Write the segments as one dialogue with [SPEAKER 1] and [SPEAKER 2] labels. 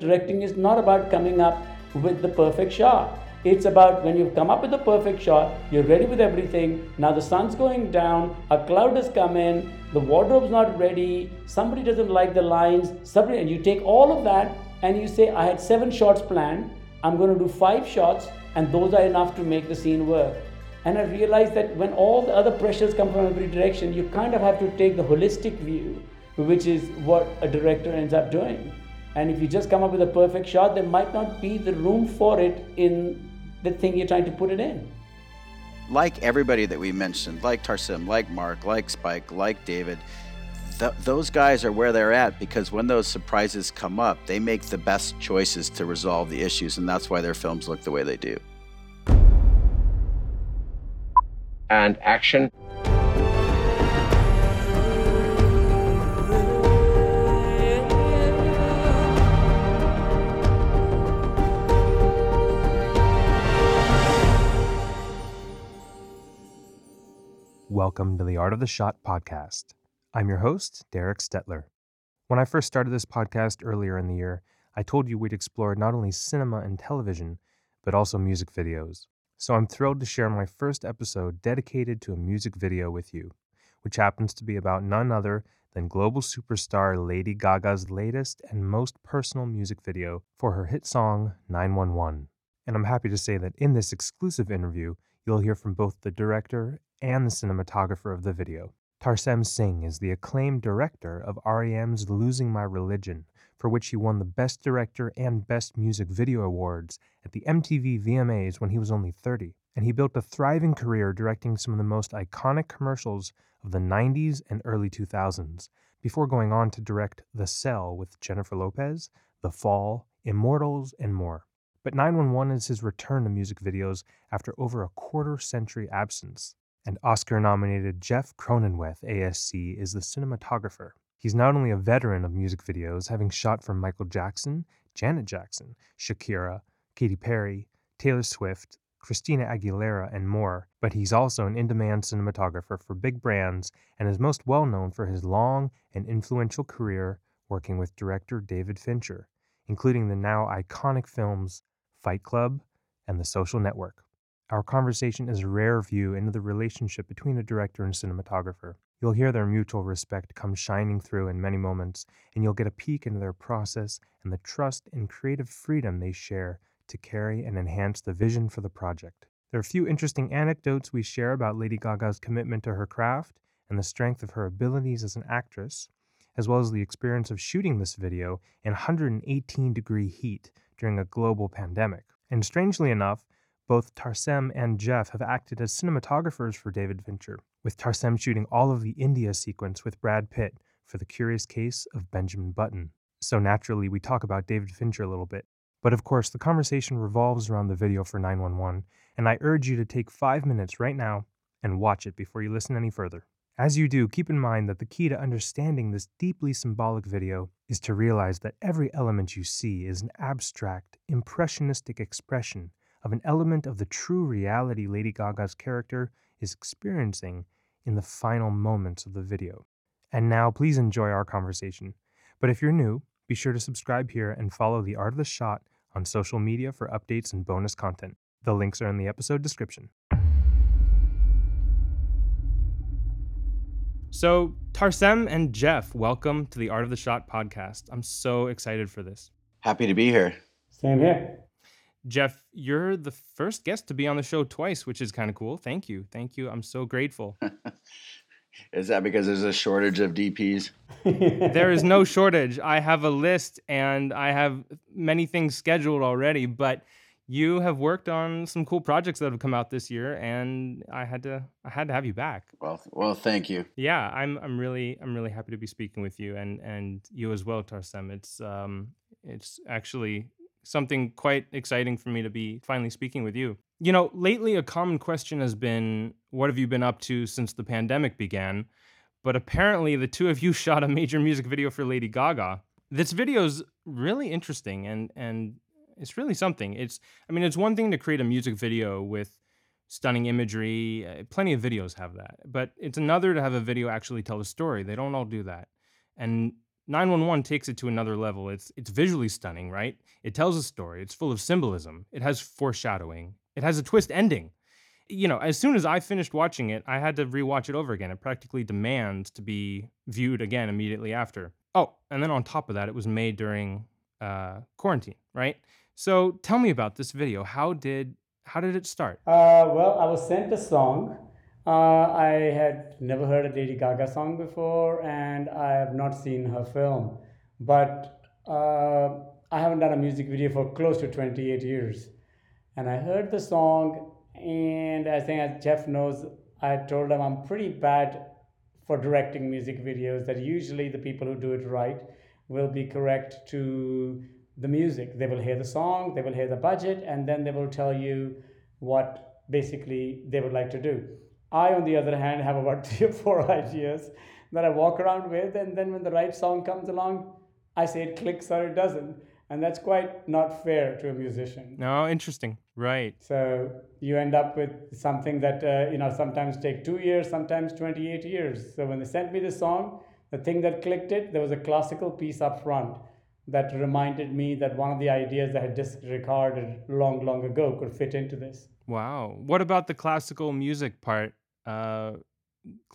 [SPEAKER 1] Directing is not about coming up with the perfect shot. It's about when you've come up with the perfect shot, you're ready with everything. Now the sun's going down, a cloud has come in, the wardrobe's not ready, somebody doesn't like the lines, somebody, and you take all of that and you say, I had seven shots planned, I'm going to do five shots, and those are enough to make the scene work. And I realized that when all the other pressures come from every direction, you kind of have to take the holistic view, which is what a director ends up doing. And if you just come up with a perfect shot, there might not be the room for it in the thing you're trying to put it in.
[SPEAKER 2] Like everybody that we mentioned, like Tarsem, like Mark, like Spike, like David, th- those guys are where they're at because when those surprises come up, they make the best choices to resolve the issues, and that's why their films look the way they do.
[SPEAKER 3] And action.
[SPEAKER 4] Welcome to the Art of the Shot podcast. I'm your host, Derek Stettler. When I first started this podcast earlier in the year, I told you we'd explore not only cinema and television, but also music videos. So I'm thrilled to share my first episode dedicated to a music video with you, which happens to be about none other than global superstar Lady Gaga's latest and most personal music video for her hit song 911. And I'm happy to say that in this exclusive interview, you'll hear from both the director and the cinematographer of the video. Tarsem Singh is the acclaimed director of REM's Losing My Religion, for which he won the Best Director and Best Music Video awards at the MTV VMAs when he was only 30. And he built a thriving career directing some of the most iconic commercials of the 90s and early 2000s, before going on to direct The Cell with Jennifer Lopez, The Fall, Immortals, and more. But 911 is his return to music videos after over a quarter century absence and Oscar nominated Jeff Cronenweth, ASC, is the cinematographer. He's not only a veteran of music videos, having shot for Michael Jackson, Janet Jackson, Shakira, Katy Perry, Taylor Swift, Christina Aguilera, and more, but he's also an in demand cinematographer for big brands and is most well known for his long and influential career working with director David Fincher, including the now iconic films Fight Club and The Social Network. Our conversation is a rare view into the relationship between a director and cinematographer. You'll hear their mutual respect come shining through in many moments, and you'll get a peek into their process and the trust and creative freedom they share to carry and enhance the vision for the project. There are a few interesting anecdotes we share about Lady Gaga's commitment to her craft and the strength of her abilities as an actress, as well as the experience of shooting this video in 118 degree heat during a global pandemic. And strangely enough, both Tarsem and Jeff have acted as cinematographers for David Fincher, with Tarsem shooting all of the India sequence with Brad Pitt for The Curious Case of Benjamin Button. So naturally, we talk about David Fincher a little bit. But of course, the conversation revolves around the video for 911, and I urge you to take five minutes right now and watch it before you listen any further. As you do, keep in mind that the key to understanding this deeply symbolic video is to realize that every element you see is an abstract, impressionistic expression of an element of the true reality Lady Gaga's character is experiencing in the final moments of the video. And now, please enjoy our conversation. But if you're new, be sure to subscribe here and follow The Art of the Shot on social media for updates and bonus content. The links are in the episode description. So, Tarsem and Jeff, welcome to the Art of the Shot podcast. I'm so excited for this.
[SPEAKER 2] Happy to be here.
[SPEAKER 1] Same here.
[SPEAKER 4] Jeff, you're the first guest to be on the show twice, which is kind of cool. Thank you. Thank you. I'm so grateful.
[SPEAKER 2] is that because there's a shortage of DPs?
[SPEAKER 4] there is no shortage. I have a list and I have many things scheduled already, but you have worked on some cool projects that have come out this year and I had to I had to have you back.
[SPEAKER 2] Well, well, thank you.
[SPEAKER 4] Yeah, I'm I'm really I'm really happy to be speaking with you and and you as well, Tarsem. It's um it's actually something quite exciting for me to be finally speaking with you. You know, lately a common question has been what have you been up to since the pandemic began? But apparently the two of you shot a major music video for Lady Gaga. This video is really interesting and and it's really something. It's I mean, it's one thing to create a music video with stunning imagery. Uh, plenty of videos have that. But it's another to have a video actually tell a story. They don't all do that. And
[SPEAKER 5] 911 takes it to another level. It's it's visually stunning, right? It tells a story. It's full of symbolism. It has foreshadowing. It has a twist ending. You know, as soon as I finished watching it, I had to rewatch it over again. It practically demands to be viewed again immediately after. Oh, and then on top of that, it was made during uh, quarantine, right? So tell me about this video. How did how did it start?
[SPEAKER 1] Uh, well, I was sent a song. Uh, I had never heard a Lady Gaga song before, and I have not seen her film. But uh, I haven't done a music video for close to 28 years. And I heard the song, and I think as Jeff knows, I told him I'm pretty bad for directing music videos, that usually the people who do it right will be correct to the music. They will hear the song, they will hear the budget, and then they will tell you what basically they would like to do. I, on the other hand, have about three or four ideas that I walk around with, and then when the right song comes along, I say it clicks or it doesn't. And that's quite not fair to a musician.
[SPEAKER 5] No, interesting. Right.
[SPEAKER 1] So you end up with something that, uh, you know, sometimes take two years, sometimes 28 years. So when they sent me the song, the thing that clicked it, there was a classical piece up front that reminded me that one of the ideas I had disregarded long, long ago could fit into this.
[SPEAKER 5] Wow. What about the classical music part? Uh,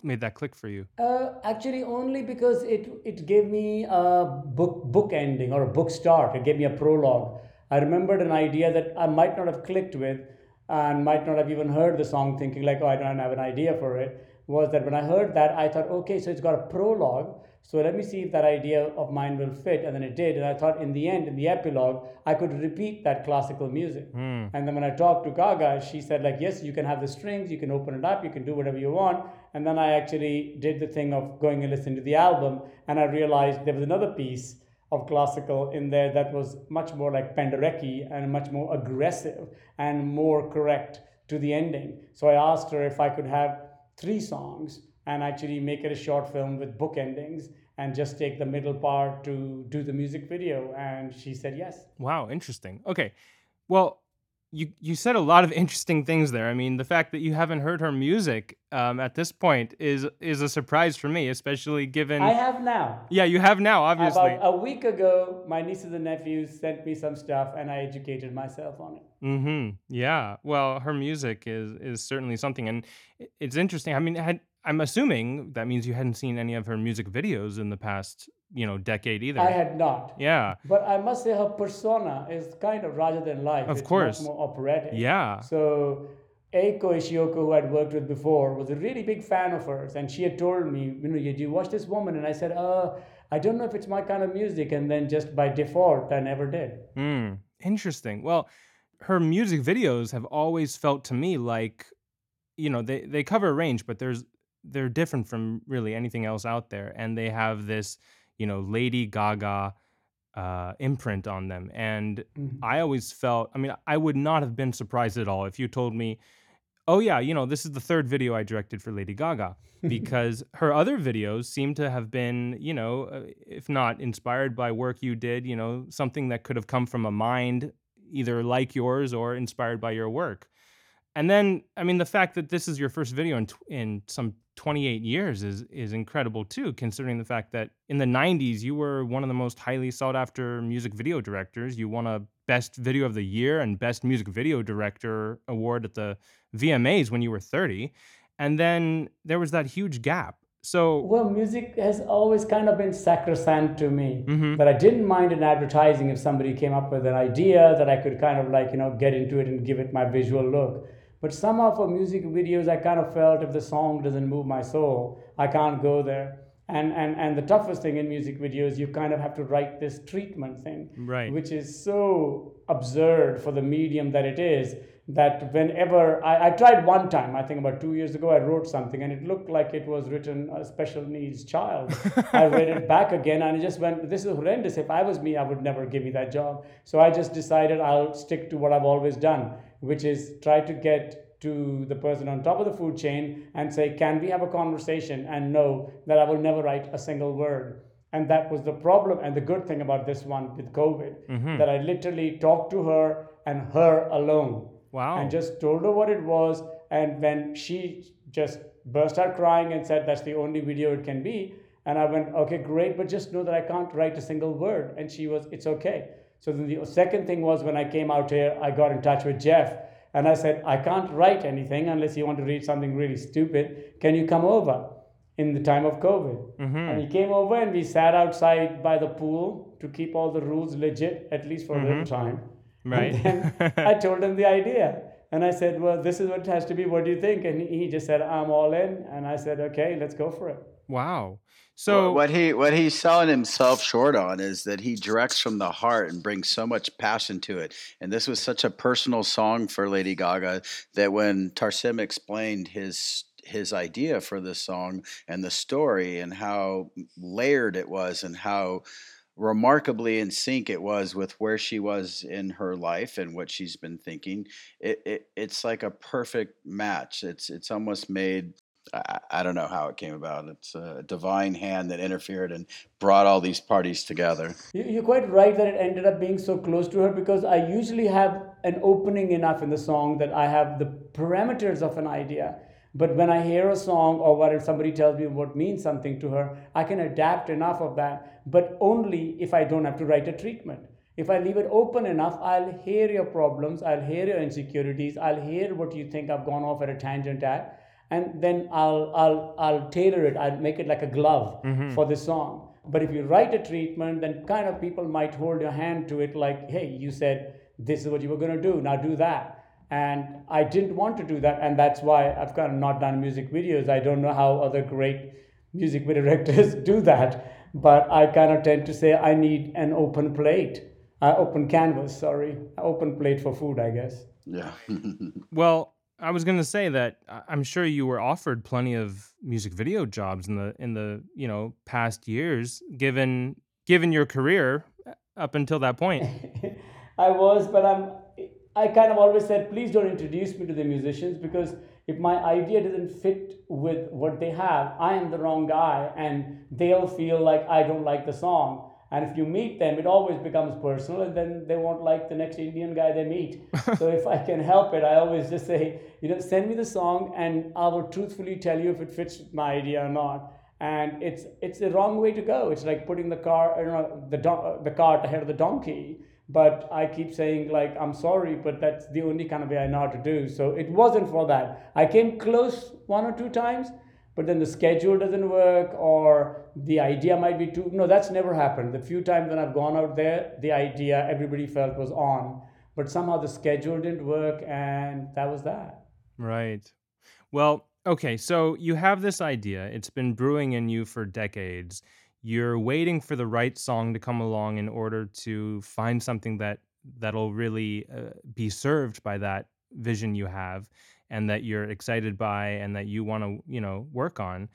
[SPEAKER 5] made that click for you?
[SPEAKER 1] Uh, actually, only because it it gave me a book book ending or a book start. It gave me a prologue. I remembered an idea that I might not have clicked with, and might not have even heard the song, thinking like, "Oh, I don't have an idea for it." Was that when I heard that, I thought, "Okay, so it's got a prologue." So let me see if that idea of mine will fit. And then it did. And I thought in the end, in the epilogue, I could repeat that classical music.
[SPEAKER 5] Mm.
[SPEAKER 1] And then when I talked to Gaga, she said, like, yes, you can have the strings, you can open it up, you can do whatever you want. And then I actually did the thing of going and listening to the album. And I realized there was another piece of classical in there that was much more like Penderecki and much more aggressive and more correct to the ending. So I asked her if I could have three songs and actually make it a short film with book endings and just take the middle part to do the music video and she said yes
[SPEAKER 5] wow interesting okay well you you said a lot of interesting things there. I mean, the fact that you haven't heard her music um, at this point is is a surprise for me, especially given.
[SPEAKER 1] I have now.
[SPEAKER 5] Yeah, you have now, obviously.
[SPEAKER 1] About a week ago, my nieces and nephews sent me some stuff, and I educated myself on it.
[SPEAKER 5] Mm-hmm. Yeah. Well, her music is is certainly something, and it's interesting. I mean, had I'm assuming that means you hadn't seen any of her music videos in the past, you know, decade either.
[SPEAKER 1] I had not.
[SPEAKER 5] Yeah.
[SPEAKER 1] But I must say her persona is kind of rather than life.
[SPEAKER 5] Of
[SPEAKER 1] it's
[SPEAKER 5] course.
[SPEAKER 1] Much more operatic.
[SPEAKER 5] Yeah.
[SPEAKER 1] So Eiko Ishioka, who I'd worked with before, was a really big fan of hers. And she had told me, you know, did you watch this woman? And I said, uh, I don't know if it's my kind of music. And then just by default, I never did.
[SPEAKER 5] Mm, interesting. Well, her music videos have always felt to me like you know they, they cover a range but there's they're different from really anything else out there, and they have this, you know, Lady Gaga uh, imprint on them. And mm-hmm. I always felt, I mean, I would not have been surprised at all if you told me, oh yeah, you know, this is the third video I directed for Lady Gaga, because her other videos seem to have been, you know, uh, if not inspired by work you did, you know, something that could have come from a mind either like yours or inspired by your work. And then, I mean, the fact that this is your first video in in some 28 years is is incredible too, considering the fact that in the 90s you were one of the most highly sought after music video directors. You won a Best Video of the Year and Best Music Video Director award at the VMAs when you were 30, and then there was that huge gap. So
[SPEAKER 1] well, music has always kind of been sacrosanct to me.
[SPEAKER 5] Mm-hmm.
[SPEAKER 1] But I didn't mind in advertising if somebody came up with an idea that I could kind of like you know get into it and give it my visual look. But somehow for music videos, I kind of felt if the song doesn't move my soul, I can't go there. And, and, and the toughest thing in music videos, you kind of have to write this treatment thing,
[SPEAKER 5] right.
[SPEAKER 1] which is so absurd for the medium that it is that whenever I, I tried one time, I think about two years ago, I wrote something and it looked like it was written a special needs child. I read it back again and I just went, this is horrendous. If I was me, I would never give me that job. So I just decided I'll stick to what I've always done which is try to get to the person on top of the food chain and say, Can we have a conversation? And know that I will never write a single word. And that was the problem. And the good thing about this one with COVID,
[SPEAKER 5] mm-hmm.
[SPEAKER 1] that I literally talked to her and her alone.
[SPEAKER 5] Wow.
[SPEAKER 1] And just told her what it was. And when she just burst out crying and said, That's the only video it can be. And I went, okay, great, but just know that I can't write a single word. And she was, it's okay. So then the second thing was when I came out here, I got in touch with Jeff and I said, I can't write anything unless you want to read something really stupid. Can you come over in the time of COVID?
[SPEAKER 5] Mm-hmm.
[SPEAKER 1] And he came over and we sat outside by the pool to keep all the rules legit, at least for a little time.
[SPEAKER 5] Right.
[SPEAKER 1] And then I told him the idea. And I said, Well, this is what it has to be. What do you think? And he just said, I'm all in. And I said, Okay, let's go for it.
[SPEAKER 5] Wow.
[SPEAKER 2] So what he what he's selling himself short on is that he directs from the heart and brings so much passion to it. And this was such a personal song for Lady Gaga that when Tarsem explained his his idea for this song and the story and how layered it was and how remarkably in sync it was with where she was in her life and what she's been thinking it, it it's like a perfect match it's it's almost made I, I don't know how it came about. It's a divine hand that interfered and brought all these parties together.
[SPEAKER 1] You- You're quite right that it ended up being so close to her because I usually have an opening enough in the song that I have the parameters of an idea. But when I hear a song or when somebody tells me what means something to her, I can adapt enough of that, but only if I don't have to write a treatment. If I leave it open enough, I'll hear your problems, I'll hear your insecurities, I'll hear what you think I've gone off at a tangent at, and then I'll I'll I'll tailor it. I'll make it like a glove for the song. But if you write a treatment, then kind of people might hold your hand to it, like, hey, you said this is what you were gonna do, now do that. And I didn't want to do that, and that's why I've kind of not done music videos. I don't know how other great music video directors do that, but I kind of tend to say I need an open plate, uh, open canvas, sorry, open plate for food, I guess.
[SPEAKER 2] Yeah.
[SPEAKER 5] well, I was going to say that I'm sure you were offered plenty of music video jobs in the in the, you know, past years given given your career uh, up until that point.
[SPEAKER 1] I was, but I'm. I kind of always said, please don't introduce me to the musicians because if my idea doesn't fit with what they have, I am the wrong guy, and they'll feel like I don't like the song. And if you meet them, it always becomes personal, and then they won't like the next Indian guy they meet. so if I can help it, I always just say, you know, send me the song, and I will truthfully tell you if it fits my idea or not. And it's it's the wrong way to go. It's like putting the car, you know, the don- the cart ahead of the donkey. But I keep saying like I'm sorry, but that's the only kind of way I know how to do. So it wasn't for that. I came close one or two times, but then the schedule doesn't work or the idea might be too no that's never happened the few times when i've gone out there the idea everybody felt was on but somehow the schedule didn't work and that was that
[SPEAKER 5] Right. Well, okay, so you have this idea. It's been brewing in you for decades. You're waiting for the right song to come along in order to find something that that'll really uh, be served by that vision you have and that you're excited by and that you want to, you know, work on.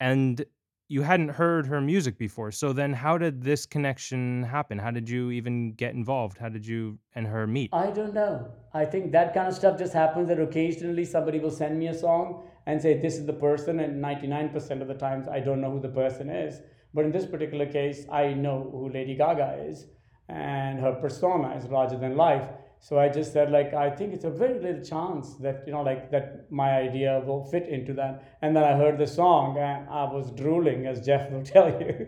[SPEAKER 5] And you hadn't heard her music before. So then how did this connection happen? How did you even get involved? How did you and her meet?
[SPEAKER 1] I don't know. I think that kind of stuff just happens that occasionally somebody will send me a song and say, This is the person, and 99% of the times I don't know who the person is. But in this particular case, I know who Lady Gaga is, and her persona is larger than life. So I just said, like, I think it's a very little chance that, you know, like that my idea will fit into that. And then I heard the song and I was drooling, as Jeff will tell you.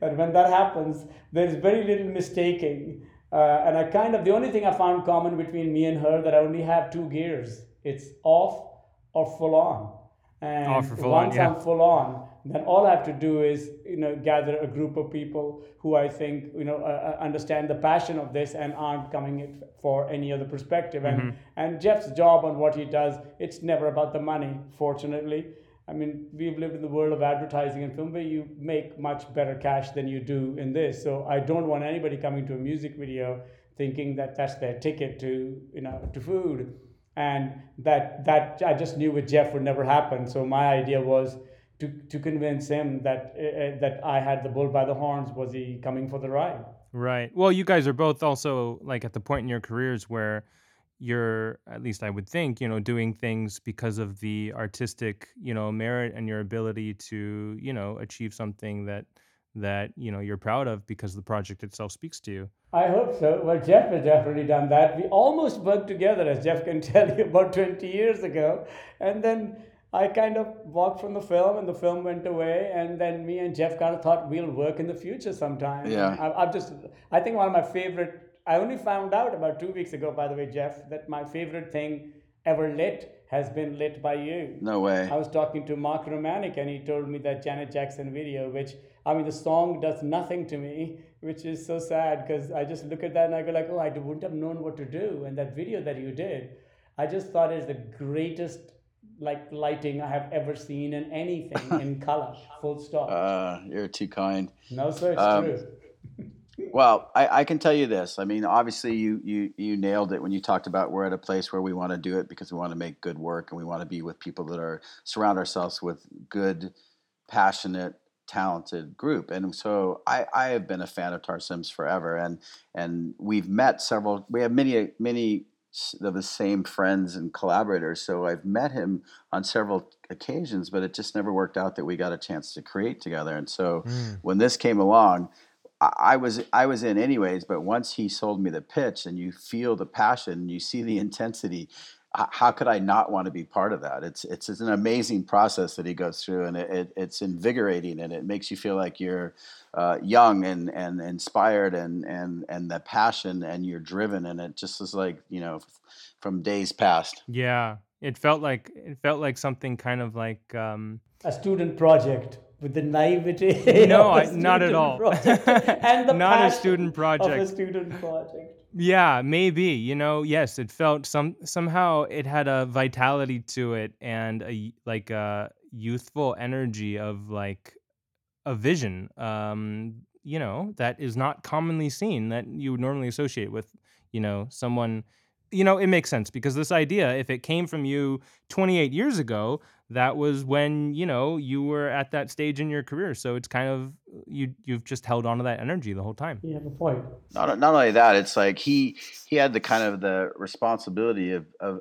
[SPEAKER 1] but when that happens, there's very little mistaking. Uh, and I kind of, the only thing I found common between me and her that I only have two gears. It's off or full on. And
[SPEAKER 5] Off or full on, yeah.
[SPEAKER 1] I'm full on, then all I have to do is, you know, gather a group of people who I think, you know, uh, uh, understand the passion of this and aren't coming it for any other perspective. And
[SPEAKER 5] Mm-hmm.
[SPEAKER 1] and Jeff's job on what he does, it's never about the money, fortunately. I mean, we've lived in the world of advertising and film where you make much better cash than you do in this. So I don't want anybody coming to a music video thinking that that's their ticket to, you know, to food. And that that I just knew with Jeff would never happen. So my idea was to, to convince him that uh, that I had the bull by the horns. Was he coming for the ride?
[SPEAKER 5] Right. Well, you guys are both also like at the point in your careers where you're, at least I would think, you know, doing things because of the artistic, you know, merit and your ability to, you know, achieve something that that you know you're proud of because the project itself speaks to you.
[SPEAKER 1] I hope so. Well, Jeff has definitely done that. We almost worked together, as Jeff can tell you, about 20 years ago. And then I kind of walked from the film and the film went away. And then me and Jeff kind of thought we'll work in the future sometime.
[SPEAKER 2] Yeah.
[SPEAKER 1] I, I've just, I think one of my favorite, I only found out about two weeks ago, by the way, Jeff, that my favorite thing ever lit has been lit by you.
[SPEAKER 2] No way.
[SPEAKER 1] I was talking to Mark Romanek and he told me that Janet Jackson video, which I mean, the song does nothing to me, which is so sad because I just look at that and I go like, oh, I wouldn't have known what to do. And that video that you did, I just thought is the greatest like lighting I have ever seen in anything in color. Full stop.
[SPEAKER 2] Uh, you're too kind.
[SPEAKER 1] no, sir, it's
[SPEAKER 2] um,
[SPEAKER 1] true.
[SPEAKER 2] Well, I, I can tell you this. I mean, obviously, you, you you nailed it when you talked about we're at a place where we want to do it because we want to make good work and we want to be with people that are surround ourselves with good, passionate, talented group. And so I, I have been a fan of Tarsem's forever, and and we've met several. We have many many of the same friends and collaborators. So I've met him on several occasions, but it just never worked out that we got a chance to create together. And so
[SPEAKER 5] Mm.
[SPEAKER 2] when this came along, I was I was in anyways, but once he sold me the pitch and you feel the passion, you see the intensity, how could I not want to be part of that? It's it's, it's an amazing process that he goes through, and it, it, it's invigorating, and it makes you feel like you're uh, young and, and inspired, and and and the passion, and you're driven, and it just is like you know from days past.
[SPEAKER 5] Yeah, it felt like it felt like something kind of like um,
[SPEAKER 1] A student project with the naivety.
[SPEAKER 5] No,
[SPEAKER 1] of a
[SPEAKER 5] I- not at all.
[SPEAKER 1] and the
[SPEAKER 5] Not a
[SPEAKER 1] passion
[SPEAKER 5] student
[SPEAKER 1] Of a student project.
[SPEAKER 5] Yeah, maybe. You know, yes, it felt some somehow it had a vitality to it and a like a youthful energy of like a vision. Um, you know, that is not commonly seen that you would normally associate with, you know, someone you know, it makes sense because this idea, if it came from you 28 years ago, that was when, you know, you were at that stage in your career. So it's kind of you you've just held on to that energy the whole time.
[SPEAKER 1] You have a point.
[SPEAKER 2] Not not only that, it's like he he had the kind of the responsibility of of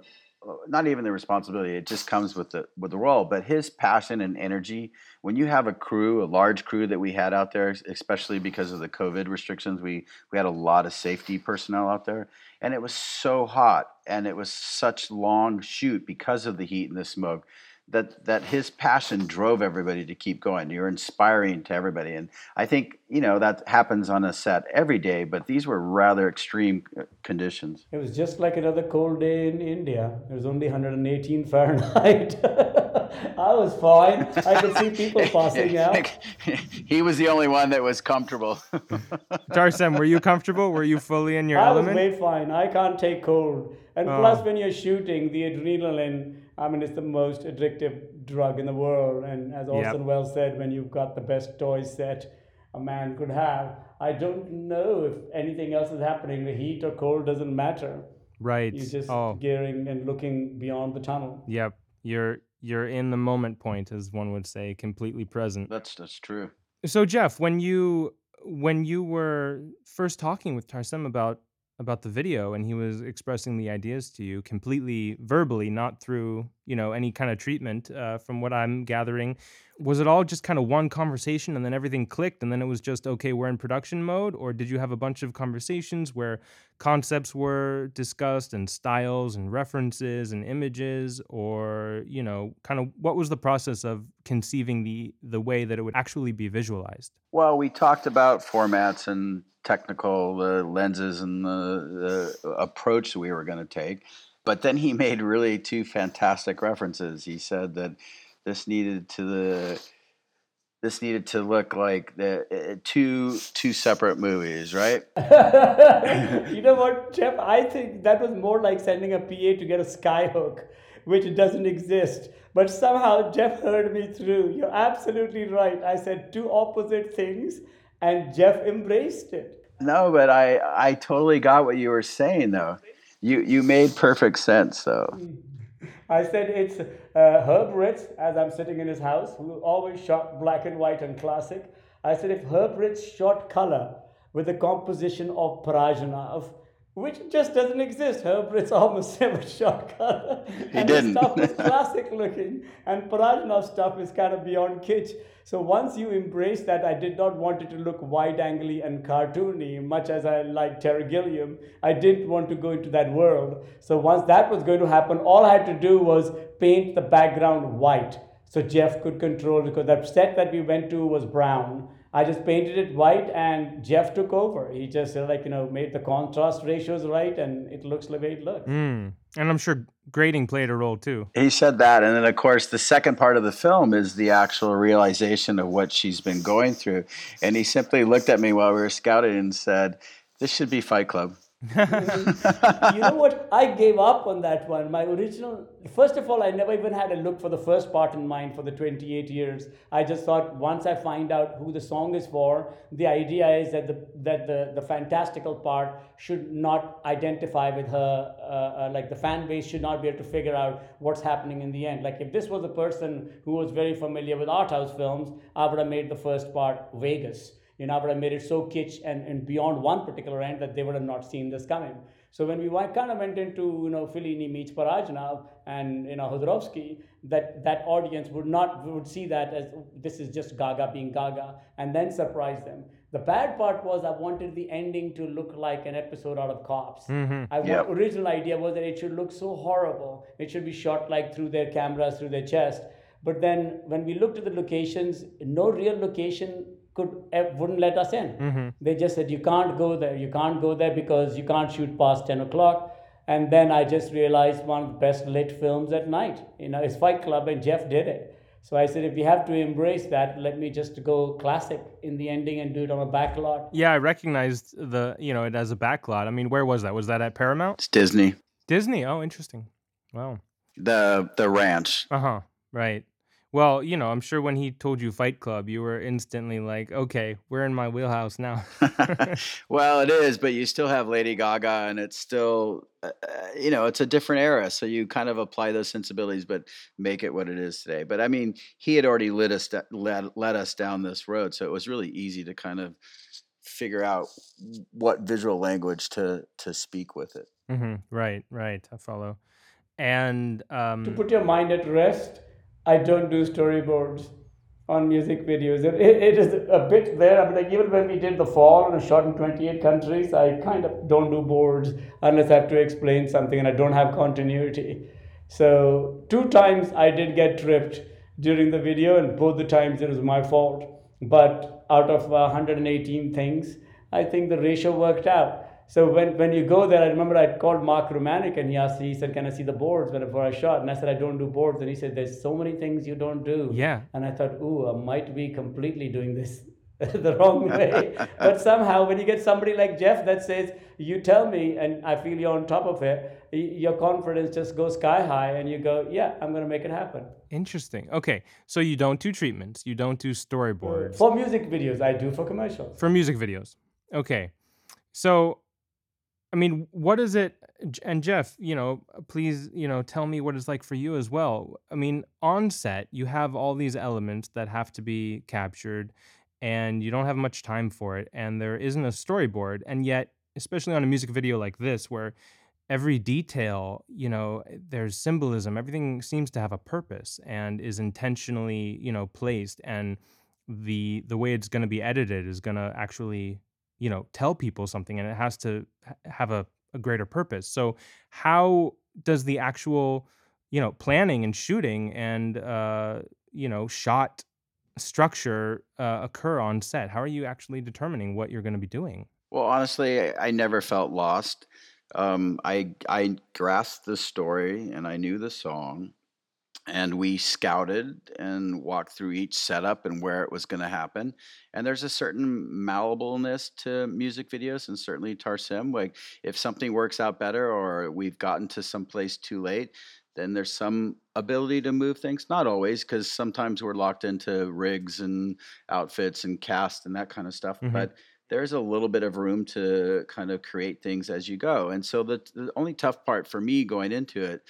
[SPEAKER 2] not even the responsibility. It just comes with the with the role, but his passion and energy. When you have a crew, a large crew that we had out there, especially because of the COVID restrictions, we we had a lot of safety personnel out there, and it was so hot, and it was such long shoot because of the heat and the smoke. That that his passion drove everybody to keep going. You're inspiring to everybody, and I think you know that happens on a set every day. But these were rather extreme uh, conditions.
[SPEAKER 1] It was just like another cold day in India. It was only 118 Fahrenheit. I was fine. I could see people passing out.
[SPEAKER 2] he was the only one that was comfortable.
[SPEAKER 5] Tarsem, were you comfortable? Were you fully in your
[SPEAKER 1] I was
[SPEAKER 5] element?
[SPEAKER 1] way fine. I can't take cold. And
[SPEAKER 5] Oh.
[SPEAKER 1] plus, when you're shooting, the adrenaline, I mean, it's the most addictive drug in the world. And as
[SPEAKER 5] Yep.
[SPEAKER 1] Orson Welles said, when you've got the best toy set a man could have, I don't know if anything else is happening. The heat or cold doesn't matter.
[SPEAKER 5] right.
[SPEAKER 1] You're just
[SPEAKER 5] oh,
[SPEAKER 1] gearing and looking beyond the tunnel.
[SPEAKER 5] yep. You're you're in the moment point, as one would say, completely present.
[SPEAKER 2] that's that's true.
[SPEAKER 5] So Jeff, when you when you were first talking with Tarsem about about the video and he was expressing the ideas to you completely verbally, not through you know any kind of treatment, uh, from what I'm gathering, was it all just kind of one conversation and then everything clicked and then it was just okay, we're in production mode, or did you have a bunch of conversations where concepts were discussed and styles and references and images, or you know, kind of what was the process of conceiving the the way that it would actually be visualized?
[SPEAKER 2] Well, we talked about formats and technical uh, lenses and the, the approach we were going to take. But then he made really two fantastic references. He said that this needed to the this needed to look like the uh, two two separate movies, right?
[SPEAKER 1] you know what, Jeff? I think that was more like sending a PA to get a skyhook, which doesn't exist. But somehow Jeff heard me through. You're absolutely right. I said two opposite things, and Jeff embraced it.
[SPEAKER 2] No, but I I totally got what you were saying though. You you made perfect sense though.
[SPEAKER 1] I said it's uh, Herb Ritts, as I'm sitting in his house, who always shot black and white and classic. I said if Herb Ritts shot color with the composition of Parajanov, which just doesn't exist. Herb Ritts almost never shot color.
[SPEAKER 2] He
[SPEAKER 1] and
[SPEAKER 2] didn't.
[SPEAKER 1] Stuff is classic looking, and Parajanov's stuff is kind of beyond kitsch. So once you embrace that, I did not want it to look wide-angly and cartoony, much as I like Terry Gilliam. I didn't want to go into that world. So once that was going to happen, all I had to do was paint the background white, so Jeff could control because that set that we went to was brown I just painted it white and Jeff took over. He just like, you know, made the contrast ratios right and it looks the way it looks.
[SPEAKER 5] Mm. And I'm sure grading played a role too.
[SPEAKER 2] He said that. And then, of course, the second part of the film is the actual realization of what she's been going through. And he simply looked at me while we were scouting and said, This should be Fight Club
[SPEAKER 1] you know what? I gave up on that one. My original, first of all, I never even had a look for the first part in mind for the 28 years. I just thought once I find out who the song is for, the idea is that the that the the fantastical part should not identify with her. Uh, uh, like the fan base should not be able to figure out what's happening in the end. Like if this was a person who was very familiar with art house films, I would have made the first part Vegas you know, but I made it so kitsch and, and beyond one particular end that they would have not seen this coming. So when we kind of went into, you know, Fellini meets Parajanov and, you know, Jodorowsky, that, that audience would not, would see that as this is just Gaga being Gaga and then surprise them. The bad part was I wanted the ending to look like an episode out of Cops.
[SPEAKER 5] Mm-hmm.
[SPEAKER 1] I
[SPEAKER 2] yep.
[SPEAKER 1] original idea was that it should look so horrible. It should be shot like through their cameras, through their chest. But then when we looked at the locations, no real location could eh, wouldn't let us in.
[SPEAKER 5] Mm-hmm.
[SPEAKER 1] They just said you can't go there. You can't go there because you can't shoot past ten o'clock. And then I just realized one of the best lit films at night. You know, is Fight Club, and Jeff did it. So I said, if you have to embrace that, let me just go classic in the ending and do it on a back backlot.
[SPEAKER 5] Yeah, I recognized the you know it as a backlot. I mean, where was that? Was that at Paramount?
[SPEAKER 2] It's Disney.
[SPEAKER 5] Disney. Oh, interesting. Wow.
[SPEAKER 2] The the ranch.
[SPEAKER 5] Uh huh. Right. Well, you know, I'm sure when he told you Fight Club, you were instantly like, okay, we're in my wheelhouse now.
[SPEAKER 2] well, it is, but you still have Lady Gaga, and it's still, uh, uh, you know, it's a different era. So you kind of apply those sensibilities, but make it what it is today. But I mean, he had already led us led, led us down this road, so it was really easy to kind of figure out what visual language to to speak with it.
[SPEAKER 5] Mm-hmm. Right, right. I follow. And um,
[SPEAKER 1] to put your mind at rest I don't do storyboards on music videos. It, it, is a bit there. I mean, like even when we did The Fall and a shot in 28 countries, I kind of don't do boards unless I have to explain something and I don't have continuity. So, two times I did get tripped during the video, and both the times it was my fault. But out of uh, 118 things, I think the ratio worked out. So when, when you go there, I remember I called Mark Romanek and he asked, he said, Can I see the boards whenever I shot? And I said, I don't do boards. And he said, There's so many things you don't do.
[SPEAKER 5] Yeah.
[SPEAKER 1] And I thought, Ooh, I might be completely doing this the wrong way. but somehow, when you get somebody like Jeff that says, You tell me, and I feel you're on top of it, your confidence just goes sky high, and you go, Yeah, I'm going to make it happen.
[SPEAKER 5] Interesting. Okay. So you don't do treatments, you don't do storyboards.
[SPEAKER 1] For music videos, I do for commercials.
[SPEAKER 5] For music videos. Okay. So I mean, what is it? And Jeff, you know, please, you know, tell me what it's like for you as well. I mean, on set, you have all these elements that have to be captured, and you don't have much time for it, and there isn't a storyboard. And yet, especially on a music video like this, where every detail, you know, eh, there's symbolism, everything seems to have a purpose and is intentionally, you know, placed. And the the way it's going to be edited is going to actually you know tell people something and it has to have a, a greater purpose. So how does the actual you know planning and shooting and uh you know shot structure uh, occur on set? How are you actually determining what you're going to be doing?
[SPEAKER 2] Well honestly i, never felt lost. Um, i i grasped the story and i knew the song and we scouted and walked through each setup and where it was going to happen and there's a certain malleableness to music videos and certainly Tarsem like if something works out better or we've gotten to some place too late then there's some ability to move things not always because sometimes we're locked into rigs and outfits and cast and that kind of stuff mm-hmm. but there's a little bit of room to kind of create things as you go and so the, the only tough part for me going into it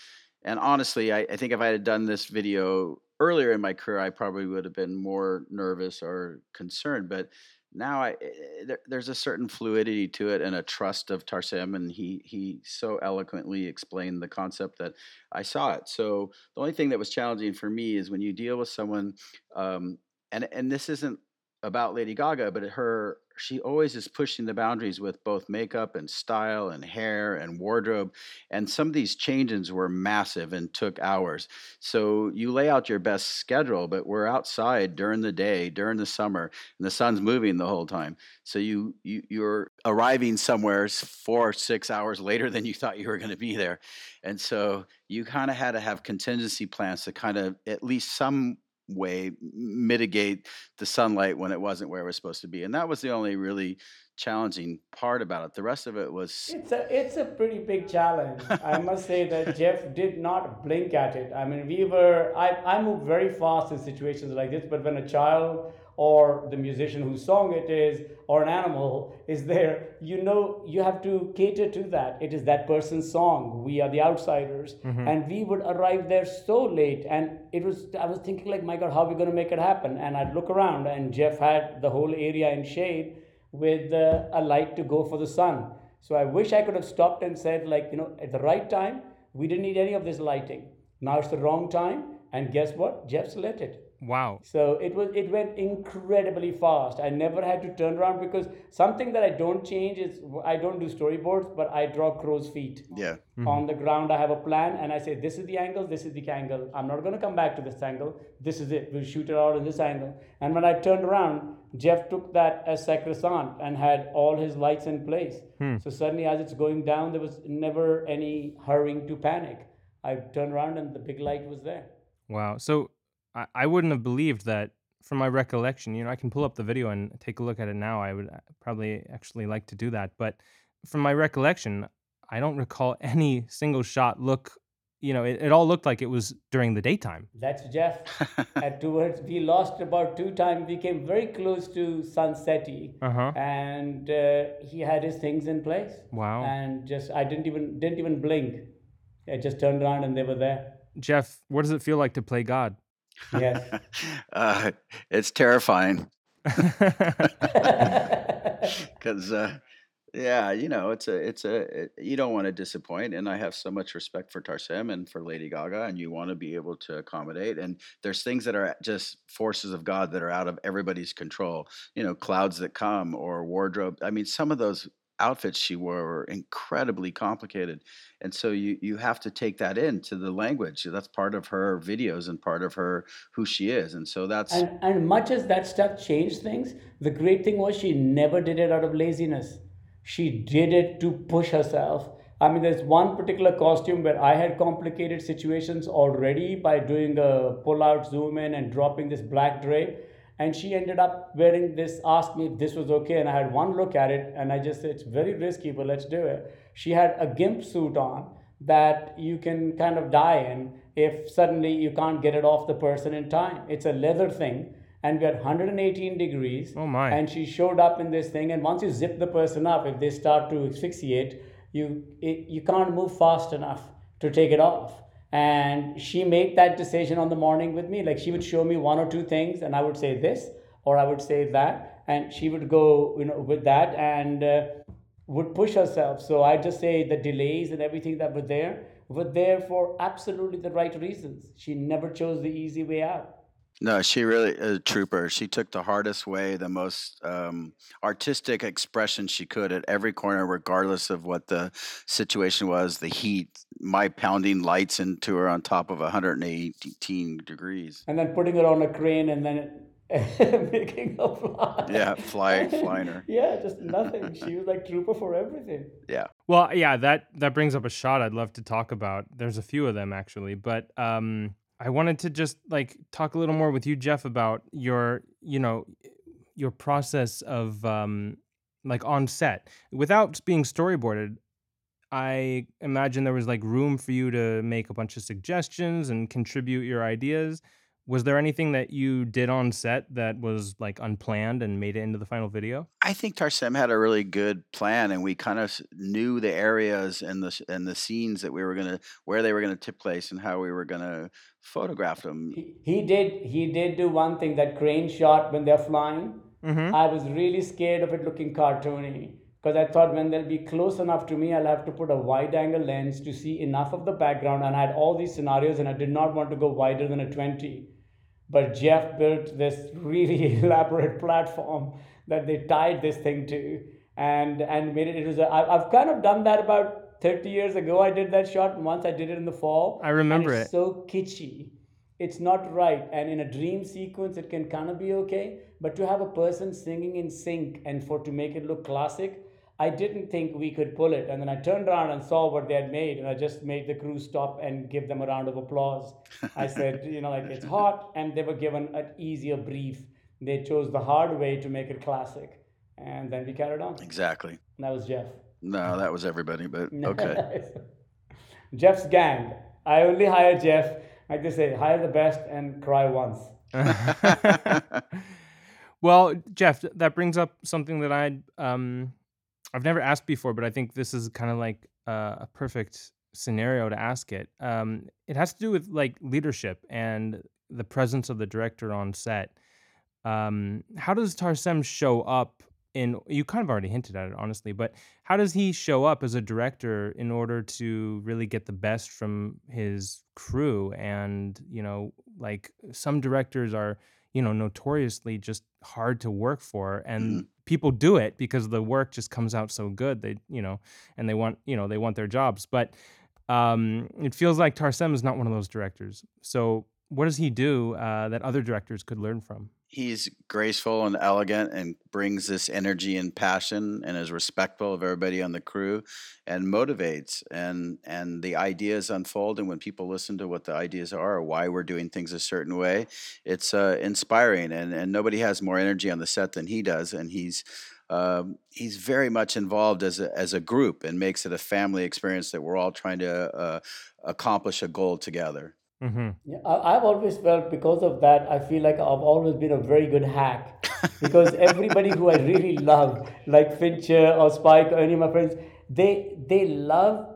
[SPEAKER 2] and honestly, I, I think if I had done this video earlier in my career, I probably would have been more nervous or concerned. But now I eh, there, there's a certain fluidity to it and a trust of Tarsem, and he he so eloquently explained the concept that I saw it. So the only thing that was challenging for me is when you deal with someone, um, and and this isn't about Lady Gaga, but her she always is pushing the boundaries with both makeup and style and hair and wardrobe. And some of these changes were massive and took hours. So you lay out your best schedule, but we're outside during the day, during the summer, and the sun's moving the whole time. So you, you you're arriving somewhere four or six hours later than you thought you were going to be there. And so you kind of had to have contingency plans to kind of at least some way mitigate the sunlight when it wasn't where it was supposed to be and that was the only really challenging part about it. The rest of it was
[SPEAKER 1] it's a it's a pretty big challenge. I must say that jeff did not blink at it. I mean we were i i move very fast in situations like this but when a child or the musician whose song it is or an animal is there you know you have to cater to that. It is that person's song. We are the outsiders. Mm-hmm. and we would arrive there so late and it was i was thinking like my god how are we going to make it happen? And i'd look around and jeff had the whole area in shade with uh, a light to go for the sun so i wish i could have stopped and said like you know at the right time we didn't need any of this lighting now it's the wrong time and guess what jeff's lit it
[SPEAKER 5] Wow.
[SPEAKER 1] So it was it went incredibly fast. I never had to turn around because something that I don't change is I don't do storyboards, but I draw crow's feet.
[SPEAKER 2] Yeah.
[SPEAKER 1] Mm-hmm. On the ground I have a plan and I say this is the angle, this is the angle. I'm not going to come back to this angle. This is it. We'll shoot it out in this angle. And when I turned around, Jeff took that as sacrosanct and had all his lights in place. Hmm. So suddenly as it's going down there was never any hurrying to panic. I turned around and the big light was there.
[SPEAKER 5] Wow. So I, I wouldn't have believed that from my recollection. You know, I can pull up the video and take a look at it now. I would uh, probably actually like to do that. But from my recollection, I don't recall any single shot look you know, it, it, all looked like it was during the daytime.
[SPEAKER 1] That's Jeff. At towards we lost about two times. We came very close to Sunsetty, uh-huh. and uh, he had his things in place.
[SPEAKER 5] Wow!
[SPEAKER 1] And just I didn't even didn't even blink. I just turned around and they were there.
[SPEAKER 5] Jeff, what does it feel like to play God?
[SPEAKER 1] Yes.
[SPEAKER 2] uh, it's terrifying. Because, uh, yeah, you know, it's a, it's a, it, you don't want to disappoint. And I have so much respect for Tarsem and for Lady Gaga, and you want to be able to accommodate. And there's things that are just forces of God that are out of everybody's control, you know, clouds that come or wardrobe. I mean, some of those outfits she wore were incredibly complicated and so you you have to take that into the language that's part of her videos and part of her who she is and so that's
[SPEAKER 1] and, and much as that stuff changed things the great thing was she never did it out of laziness she did it to push herself. I mean there's one particular costume where i had complicated situations already by doing a pull out zoom in and dropping this black drape. And she ended up wearing this asked me if this was okay and i had one look at it and i just said it's very risky but let's do it. She had a gimp suit on that you can kind of die in if suddenly you can't get it off the person in time. It's a leather thing and we had 118 degrees.
[SPEAKER 5] Oh my.
[SPEAKER 1] And she showed up in this thing and once you zip the person up if they start to asphyxiate you it, you can't move fast enough to take it off. And she made that decision on the morning with me. Like she would show me one or two things and i would say this or i would say that and she would go you know with that and uh, would push herself. So i just say the delays and everything that were there were there for absolutely the right reasons. She never chose the easy way out
[SPEAKER 2] no, she really a trooper. She took the hardest way, the most um, artistic expression she could at every corner, regardless of what the situation was. The heat, my pounding lights into her on top of 118 degrees,
[SPEAKER 1] and then putting her on a crane, and then making her fly.
[SPEAKER 2] Yeah, fly, flying her.
[SPEAKER 1] yeah, just nothing. She was like trooper for everything.
[SPEAKER 2] Yeah.
[SPEAKER 5] Well, yeah that that brings up a shot I'd love to talk about. There's a few of them actually, but um I wanted to just like talk a little more with you, Jeff, about your, you know, your process of um, like on set without being storyboarded. I imagine there was like room for you to make a bunch of suggestions and contribute your ideas was there anything that you did on set that was like unplanned and made it into the final video?
[SPEAKER 2] I think Tarsem had a really good plan, and we kind of knew the areas and the and the scenes that we were gonna where they were gonna take place and how we were gonna photograph them.
[SPEAKER 1] He, he did he did do one thing that crane shot when they're flying.
[SPEAKER 5] Mhm.
[SPEAKER 1] I was really scared of it looking cartoony because I thought when they'll be close enough to me, I'll have to put a wide angle lens to see enough of the background. And I had all these scenarios, and I did not want to go wider than a 20. But Jeff built this really elaborate platform that they tied this thing to, and and made it. It was. A, I, I've kind of done that about 30 years ago. I did that shot once. I did it in the fall.
[SPEAKER 5] I remember it.
[SPEAKER 1] So kitschy. It's not right. And in a dream sequence, it can kind of be okay. But to have a person singing in sync and for to make it look classic, I didn't think we could pull it. And then I turned around and saw what they had made, and I just made the crew stop and give them a round of applause. I said, you know, like it's hot, and they were given an easier brief. They chose the hard way to make it classic. And then we carried on.
[SPEAKER 2] Exactly.
[SPEAKER 1] That was Jeff.
[SPEAKER 2] No, that was everybody, but okay.
[SPEAKER 1] Jeff's gang. I only hire Jeff. Like they say, hire the best and cry once.
[SPEAKER 5] well, Jeff, that brings up something that I um I've never asked before, but I think this is kind of like uh, a perfect scenario to ask it. Um, it has to do with like leadership and the presence of the director on set. Um, how does Tarsem show up in? You kind of already hinted at it, honestly, but how does he show up as a director in order to really get the best from his crew? And you know, like some directors are, you know, notoriously just hard to work for, and
[SPEAKER 2] Mhm.
[SPEAKER 5] people do it because the work just comes out so good. They, you know, and they want, you know, they want their jobs, but um, it feels like Tarsem is not one of those directors. So, what does he do uh, that other directors could learn from?
[SPEAKER 2] He's graceful and elegant and brings this energy and passion and is respectful of everybody on the crew and motivates and and the ideas unfold. And when people listen to what the ideas are or why we're doing things a certain way, it's uh, inspiring. And, and nobody has more energy on the set than he does. And he's um, he's very much involved as a, as a group and makes it a family experience that we're all trying to uh, accomplish a goal together.
[SPEAKER 5] Mm-hmm.
[SPEAKER 1] Yeah, I, I've always felt because of that, I feel like I've always been a very good hack. because everybody who I really love, like Fincher or Spike or any of my friends, they they love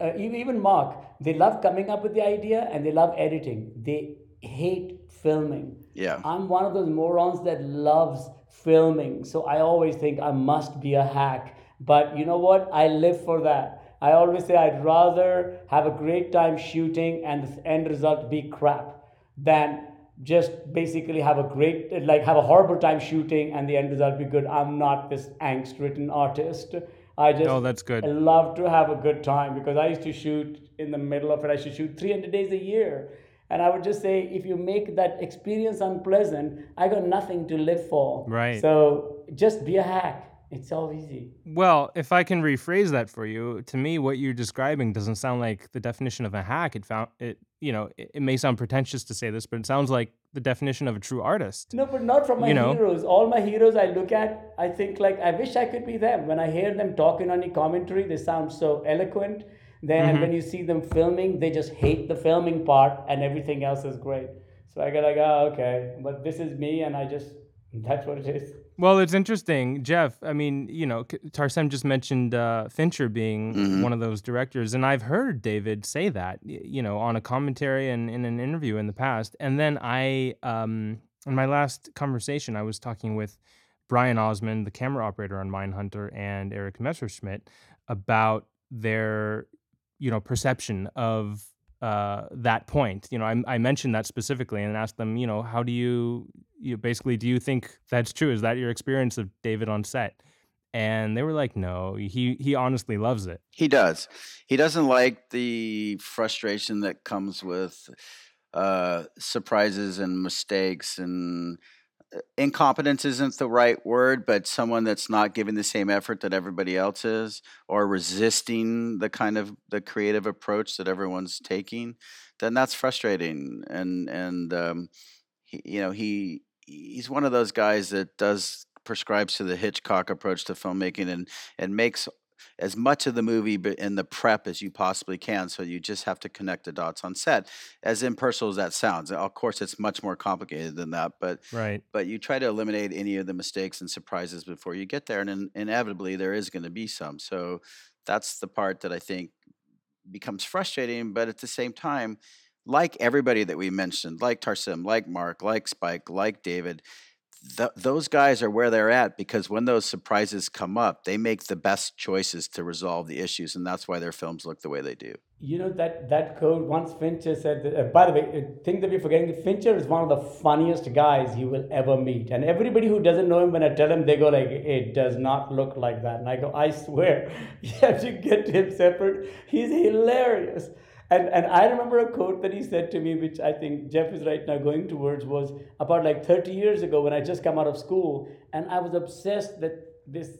[SPEAKER 1] uh, even even Mark. They love coming up with the idea and they love editing. They hate filming.
[SPEAKER 2] Yeah.
[SPEAKER 1] I'm one of those morons that loves filming. So I always think I must be a hack. But you know what? I live for that. I always say I'd rather have a great time shooting and the end result be crap than just basically have a great like have a horrible time shooting and the end result be good. I'm not this angst ridden artist. I just
[SPEAKER 5] Oh, that's good.
[SPEAKER 1] I love to have a good time because I used to shoot in the middle of it. I should shoot 300 days a year. And I would just say, if you make that experience unpleasant, I got nothing to live for.
[SPEAKER 5] Right.
[SPEAKER 1] So just be a hack. It's all easy.
[SPEAKER 5] Well, if I can rephrase that for you, to me, what you're describing doesn't sound like the definition of a hack. It found it, you know, it, it may sound pretentious to say this, but it sounds like the definition of a true artist.
[SPEAKER 1] No, but not from my
[SPEAKER 5] You know?
[SPEAKER 1] heroes. All my heroes I look at, I think like I wish I could be them. When I hear them talking on the commentary, they sound so eloquent. Then
[SPEAKER 5] Mm-hmm.
[SPEAKER 1] when you see them filming, they just hate the filming part and everything else is great. So I go like, oh, okay, but this is me, and I just that's what it is.
[SPEAKER 5] Well, it's interesting, Jeff. I mean, you know, Tarsem just mentioned uh, Fincher being
[SPEAKER 2] Mhm.
[SPEAKER 5] one of those directors, and I've heard David say that, you know, on a commentary and in an interview in the past. And then I, um, in my last conversation, I was talking with Brian Osmond, the camera operator on Mindhunter, and Erik Messerschmidt about their, you know, perception of uh, that point. You know, I, I mentioned that specifically and asked them, you know, how do you, you basically, do you think that's true? Is that your experience of David on set? And they were like, no, he he honestly loves it.
[SPEAKER 2] He does. He doesn't like the frustration that comes with uh, surprises and mistakes and incompetence isn't the right word, but someone that's not giving the same effort that everybody else is, or resisting the kind of the creative approach that everyone's taking, then that's frustrating. And and um, he, you know he he's one of those guys that does prescribes to the Hitchcock approach to filmmaking and and makes as much of the movie but in the prep as you possibly can so you just have to connect the dots on set as impersonal as that sounds of course it's much more complicated than that but
[SPEAKER 5] Right.
[SPEAKER 2] but you try to eliminate any of the mistakes and surprises before you get there and in, inevitably there is going to be some so that's the part that i think becomes frustrating but at the same time like everybody that we mentioned like Tarsem like mark like spike like david th- those guys are where they're at because when those surprises come up, they make the best choices to resolve the issues, and that's why their films look the way they do.
[SPEAKER 1] You know that that quote once Fincher said. That, uh, by the way, uh, thing that we're forgetting, Fincher is one of the funniest guys you will ever meet, and everybody who doesn't know him, when I tell him, they go like, "It does not look like that," and I go, "I swear, you have to get him separate. He's hilarious." And, and I remember a quote that he said to me, which I think Jeff is right now going towards, was about like 30 years ago when I just come out of school, and I was obsessed that this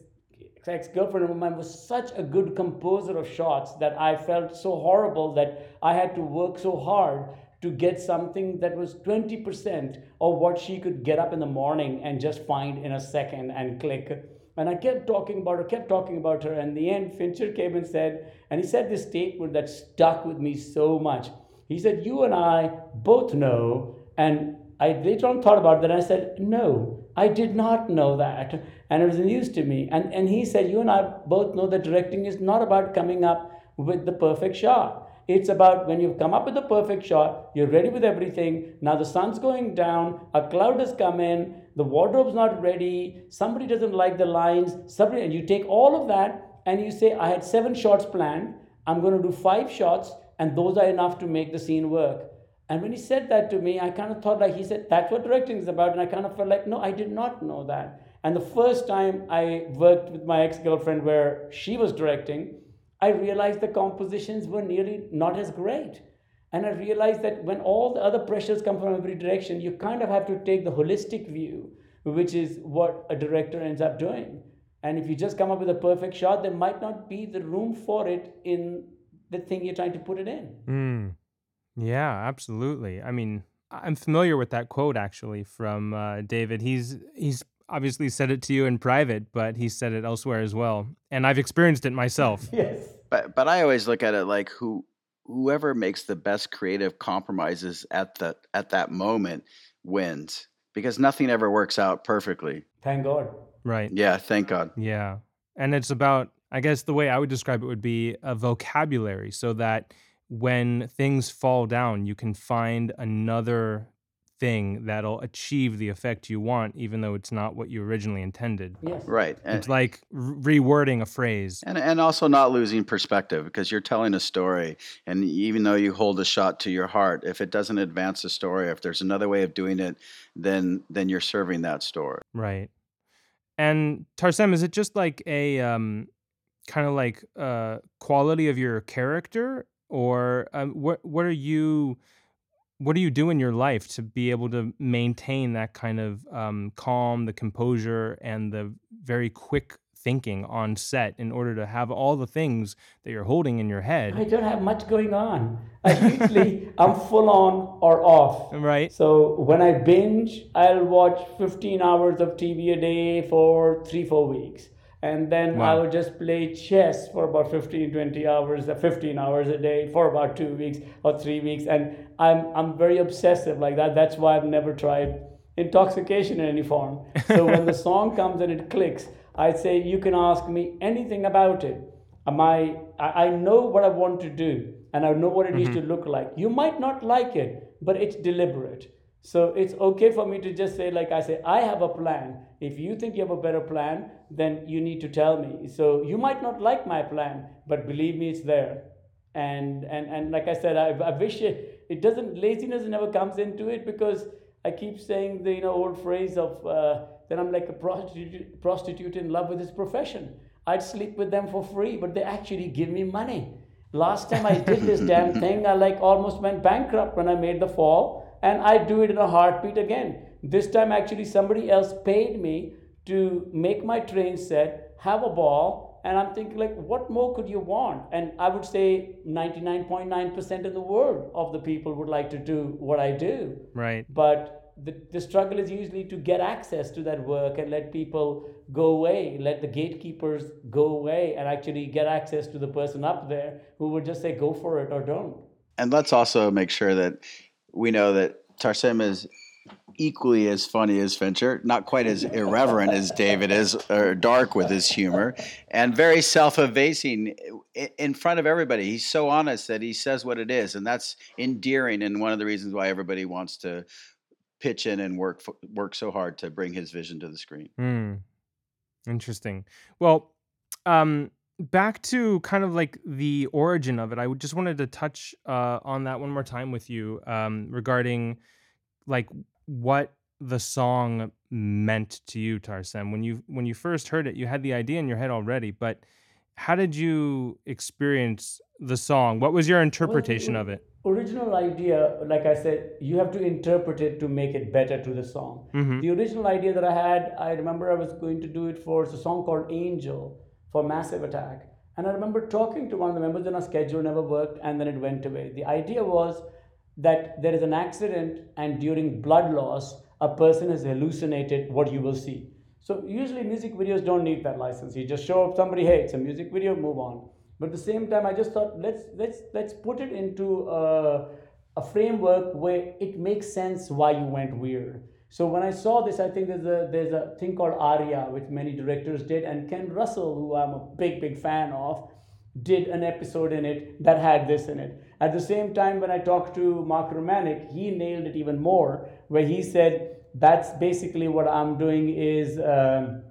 [SPEAKER 1] ex-girlfriend of mine was such a good composer of shots that I felt so horrible that I had to work so hard to get something that was 20% of what she could get up in the morning and just find in a second and click. And I kept talking about her, kept talking about her. And in the end, Fincher came and said, and he said this statement that stuck with me so much. He said, You and I both know. And I later on thought about that. And I said, No, I did not know that. And it was news to me. And, and he said, You and I both know that directing is not about coming up with the perfect shot. It's about when you've come up with the perfect shot, you're ready with everything. Now the sun's going down, a cloud has come in, the wardrobe's not ready, somebody doesn't like the lines, somebody, and you take all of that and you say, I had seven shots planned, I'm going to do five shots, and those are enough to make the scene work. And when he said that to me, I kind of thought like he said, that's what directing is about. And I kind of felt like, no, I did not know that. And the first time I worked with my ex girlfriend where she was directing, I realized the compositions were nearly not as great. And I realized that when all the other pressures come from every direction, you kind of have to take the holistic view, which is what a director ends up doing. And if you just come up with a perfect shot, there might not be the room for it in the thing you're trying to put it in.
[SPEAKER 5] Mm. Yeah, absolutely. I mean, I'm familiar with that quote actually from uh, David. He's he's obviously said it to you in private, but he said it elsewhere as well, and I've experienced it myself.
[SPEAKER 1] yes.
[SPEAKER 2] But but I always look at it like who whoever makes the best creative compromises at the at that moment wins because nothing ever works out perfectly.
[SPEAKER 1] Thank God.
[SPEAKER 5] Right.
[SPEAKER 2] Yeah, thank God.
[SPEAKER 5] Yeah. And it's about I guess the way I would describe it would be a vocabulary so that when things fall down, you can find another thing that'll achieve the effect you want, even though it's not what you originally intended.
[SPEAKER 1] Yes.
[SPEAKER 2] Right. And,
[SPEAKER 5] It's like re- rewording a phrase.
[SPEAKER 2] and and also not losing perspective because you're telling a story and even though you hold a shot to your heart, if it doesn't advance the story, if there's another way of doing it, then then you're serving that story.
[SPEAKER 5] Right. And Tarsem, is it just like a um, kind of like uh, quality of your character, or um, what? What are you? What do you do in your life to be able to maintain that kind of um, calm, the composure, and the very quick thinking on set in order to have all the things that you're holding in your head?
[SPEAKER 1] I don't have much going on. I usually I'm full on or off.
[SPEAKER 5] Right.
[SPEAKER 1] So when I binge, I'll watch 15 hours of TV a day for three, four weeks. And then I
[SPEAKER 5] Wow.
[SPEAKER 1] will just play chess for about 15, 20 hours, uh, 15 hours a day for about two weeks or three weeks. And I'm, I'm very obsessive like that. That's why I've never tried intoxication in any form. So when the song comes and it clicks, I say, you can ask me anything about it. Am I, I I know what I want to do and I know what it needs to mm-hmm. look like. You might not like it, but it's deliberate. So it's okay for me to just say, like I say, I have a plan. If you think you have a better plan, then you need to tell me. So you might not like my plan, but believe me, it's there. And and and like I said, I, I wish it, it doesn't. Laziness never comes into it because I keep saying the you know old phrase of uh, that I'm like a prostitute prostitute in love with his profession. I'd sleep with them for free, but they actually give me money. Last time I did this damn thing, I like almost went bankrupt when I made the fall, and I do it in a heartbeat again. This time, actually, somebody else paid me to make my train set, have a ball, and I'm thinking like, what more could you want? And I would say 99.9% of the world of the people would like to do what I do
[SPEAKER 5] Right.
[SPEAKER 1] but the, the struggle is usually to get access to that work and let people go away let the gatekeepers go away and actually get access to the person up there who would just say go for it or don't
[SPEAKER 2] And let's also make sure that we know that Tarsem is equally as funny as Fincher, not quite as irreverent as David is, or dark with his humor, and very self-effacing in front of everybody. He's so honest that he says what it is, and that's endearing, and one of the reasons why everybody wants to pitch in and work work so hard to bring his vision to the screen.
[SPEAKER 5] Mm. Interesting. Well, um, back to kind of like the origin of it. I just wanted to touch uh, on that one more time with you um, regarding like what the song meant to you, Tarsem. When you when you first heard it, you had the idea in your head already, but how did you experience the song? What was your interpretation
[SPEAKER 1] well,
[SPEAKER 5] of it?
[SPEAKER 1] Original idea, like I said, you have to interpret it to make it better to the song.
[SPEAKER 5] Mm-hmm.
[SPEAKER 1] The original idea that I had, I remember I was going to do it for a song called Angel for Massive Attack. And I remember talking to one of the members in our schedule, never worked, and then it went away. The idea was that there is an accident, and during blood loss, a person has hallucinated what you will see. So usually music videos don't need that license. You just show up somebody, hey, it's a music video, move on. But at the same time, I just thought let's let's let's put it into a, a framework where it makes sense why you went weird. So when I saw this, I think there's a there's a thing called Aria, which many directors did, and Ken Russell, who I'm a big big fan of, did an episode in it that had this in it. At the same time, when I talked to Mark Romanek, he nailed it even more, where he said that's basically what I'm doing is um,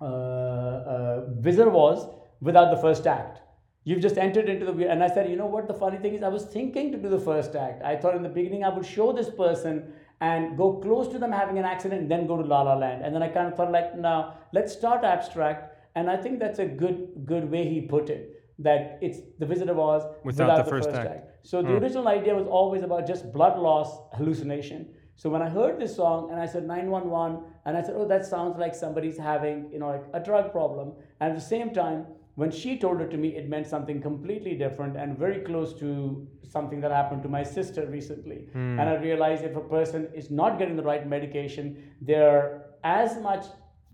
[SPEAKER 1] uh, uh, Wizard of Oz without the first act. You've just entered into the and I said, you know what? The funny thing is, I was thinking to do the first act. I thought in the beginning I would show this person and go close to them having an accident, and then go to La La Land. And then I kind of thought like, now let's start abstract. And I think that's a good good way he put it. That it's the Wizard of Oz
[SPEAKER 5] without, without the, the, first, first act. act.
[SPEAKER 1] So the hmm. original idea was always about just blood loss hallucination. So when I heard this song and I said 911, and I said, oh, that sounds like somebody's having, you know, like a drug problem. And at the same time, when she told it to me, it meant something completely different and very close to something that happened to my sister recently.
[SPEAKER 5] Mm.
[SPEAKER 1] And I realized if a person is not getting the right medication, they're as much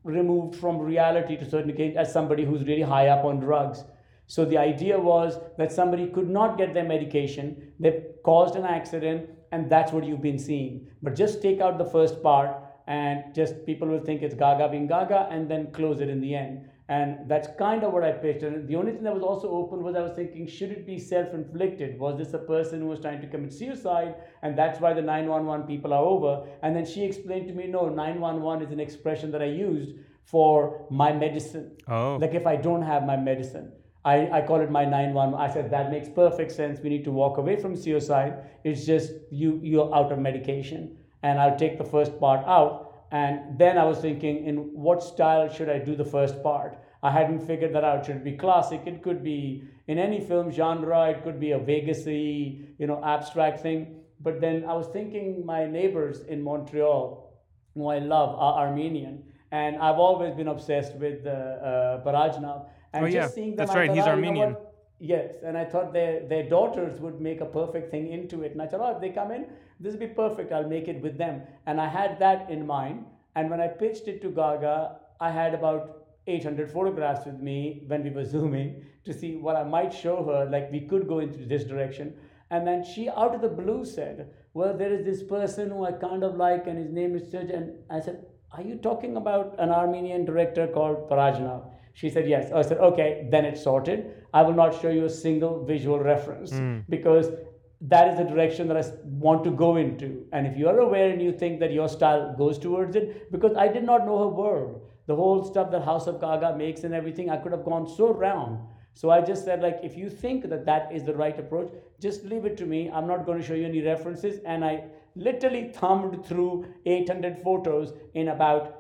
[SPEAKER 1] removed from reality to a certain extent as somebody who's really high up on drugs. So the idea was that somebody could not get their medication, they caused an accident, and that's what you've been seeing. But just take out the first part, and just people will think it's Gaga being Gaga, and then close it in the end. And that's kind of what I pitched. And the only thing that was also open was I was thinking, should it be self inflicted? Was this a person who was trying to commit suicide? And that's why the 911 people are over. And then she explained to me, no, 911 is an expression that I used for my medicine.
[SPEAKER 5] Oh.
[SPEAKER 1] Like if I don't have my medicine. I, I call it my 911. I said that makes perfect sense. We need to walk away from suicide. It's just you you're out of medication. And I'll take the first part out and then I was thinking, in what style should I do the first part? I hadn't figured that out. Should it be classic? It could be in any film genre. It could be a Vegasy, you know, abstract thing. But then I was thinking, my neighbors in Montreal, who I love, are Armenian, and I've always been obsessed with uh, uh, Parajanov. And
[SPEAKER 5] oh,
[SPEAKER 1] just
[SPEAKER 5] yeah.
[SPEAKER 1] seeing them,
[SPEAKER 5] that's
[SPEAKER 1] I
[SPEAKER 5] right.
[SPEAKER 1] thought,
[SPEAKER 5] He's
[SPEAKER 1] oh,
[SPEAKER 5] Armenian.
[SPEAKER 1] Yes, and I thought their their daughters would make a perfect thing into it. And I thought, oh, if they come in, this will be perfect. I'll make it with them. And I had that in mind. And when I pitched it to Gaga, I had about 800 photographs with me when we were zooming to see what I might show her. Like we could go into this direction. And then she, out of the blue, said, Well, there is this person who I kind of like, and his name is Serge. And I said, Are you talking about an Armenian director called Parajanov? She said, Yes. I said, Okay, then it's sorted. I will not show you a single visual reference
[SPEAKER 5] mm.
[SPEAKER 1] because that is the direction that I want to go into. And if you are aware and you think that your style goes towards it, because I did not know her world, the whole stuff that House of Gaga makes and everything, I could have gone so round. So I just said, like, if you think that that is the right approach, just leave it to me. I'm not going to show you any references. And I literally thumbed through 800 photos in about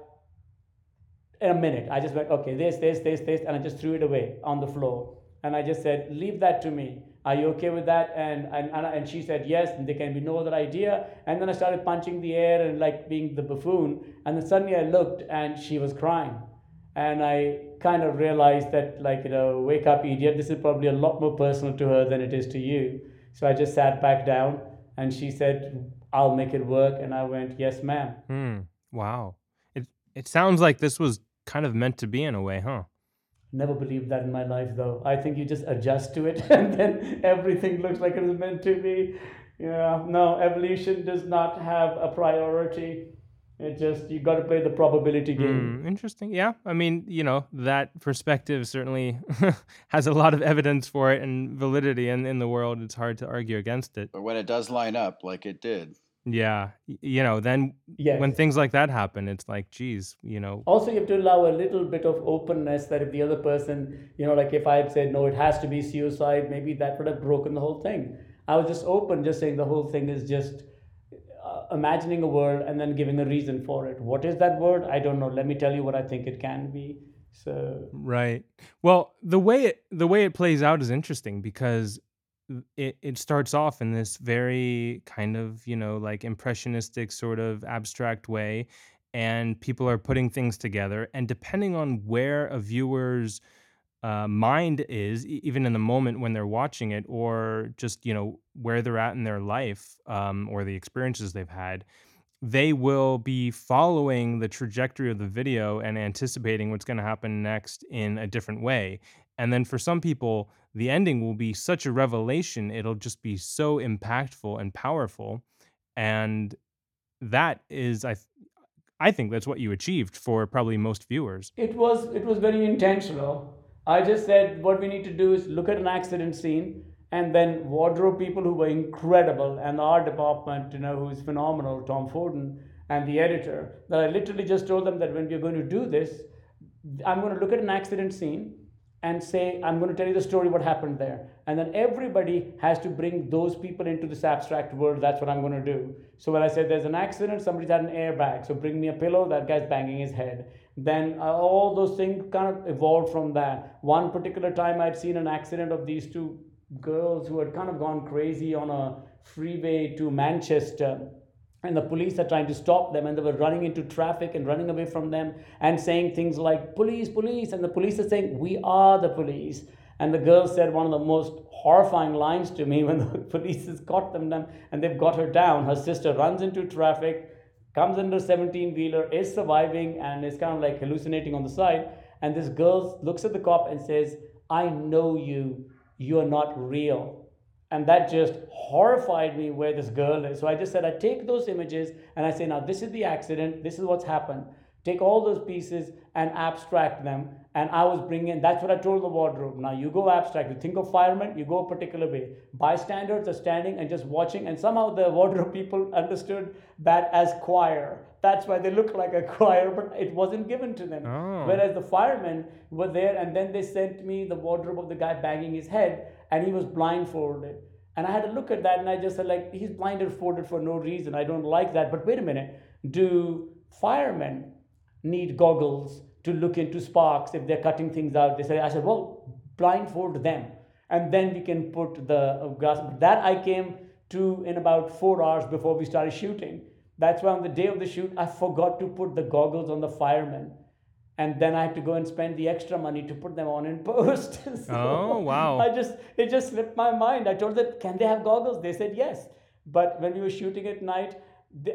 [SPEAKER 1] a minute. I just went, okay, this, this, this, this, and I just threw it away on the floor. And I just said, leave that to me are you okay with that? And, and, and she said, yes, and there can be no other idea. And then I started punching the air and like being the buffoon. And then suddenly I looked and she was crying. And I kind of realized that, like, you know, wake up, idiot, this is probably a lot more personal to her than it is to you. So I just sat back down and she said, I'll make it work. And I went, yes, ma'am.
[SPEAKER 5] Hmm. Wow. It, it sounds like this was kind of meant to be in a way, huh?
[SPEAKER 1] Never believed that in my life, though. I think you just adjust to it and then everything looks like it was meant to be. Yeah, no, evolution does not have a priority. It just, you got to play the probability game.
[SPEAKER 5] Mm, interesting. Yeah. I mean, you know, that perspective certainly has a lot of evidence for it and validity in, in the world. It's hard to argue against it.
[SPEAKER 2] But when it does line up like it did,
[SPEAKER 5] Yeah. You know, then
[SPEAKER 1] Yes.
[SPEAKER 5] when things like that happen, it's like, geez, you know,
[SPEAKER 1] also you have to allow a little bit of openness that if the other person you know like if i had said no it has to be suicide maybe that would have broken the whole thing i was just open just saying the whole thing is just uh, imagining a word and then giving a reason for it what is that word i don't know let me tell you what i think it can be so
[SPEAKER 5] Right. Well, the way it the way it plays out is interesting because it it starts off in this very kind of, you know, like impressionistic sort of abstract way and people are putting things together and depending on where a viewer's uh, mind is e- even in the moment when they're watching it or just you know where they're at in their life um, or the experiences they've had they will be following the trajectory of the video and anticipating what's going to happen next in a different way. And then for some people, the ending will be such a revelation, it'll just be so impactful and powerful. And that is, I, th- I think that's what you achieved for probably most viewers.
[SPEAKER 1] it was it was very intentional i just said what we need to do is look at an accident scene and then wardrobe people who were incredible and the art department you know who's phenomenal Tom Foden and the editor that i literally just told them that when we're going to do this i'm going to look at an accident scene and say i'm going to tell you the story what happened there. And then everybody has to bring those people into this abstract world that's what i'm going to do. So when i said there's an accident somebody's had an airbag so bring me a pillow that guy's banging his head. Then uh, all those things kind of evolved from that. One particular time i'd seen an accident of these two girls who had kind of gone crazy on a freeway to manchester and the police are trying to stop them and they were running into traffic and running away from them and saying things like police police and the police are saying we are the police. And the girl said one of the most horrifying lines to me when the police has got them down and they've got her down. Her sister runs into traffic comes under 17 wheeler is surviving and is kind of like hallucinating on the side. And this girl looks at the cop and says i know you. You are not real and that just horrified me where this girl is. So I just said, I take those images and I say, now this is the accident, this is what's happened. Take all those pieces and abstract them. And I was bringing, that's what I told the wardrobe. Now you go abstract. You think of firemen, you go a particular way. Bystanders are standing and just watching. And somehow the wardrobe people understood that as choir. That's why they look like a choir, but it wasn't given to them.
[SPEAKER 5] Oh.
[SPEAKER 1] Whereas the firemen were there, and then they sent me the wardrobe of the guy banging his head, and he was blindfolded. And I had to look at that, and I just said, like, he's blindfolded for no reason. I don't like that. But wait a minute, do firemen need goggles to look into sparks if they're cutting things out? They said, I said, well, blindfold them, and then we can put the uh, glass. That I came to in about four hours before we started shooting. That's why on the day of the shoot, I forgot to put the goggles on the firemen. And then I had to go and spend the extra money to put them on in post. So
[SPEAKER 5] Oh, wow.
[SPEAKER 1] I just it just slipped my mind. I told them, can they have goggles? They said yes. But when we were shooting at night,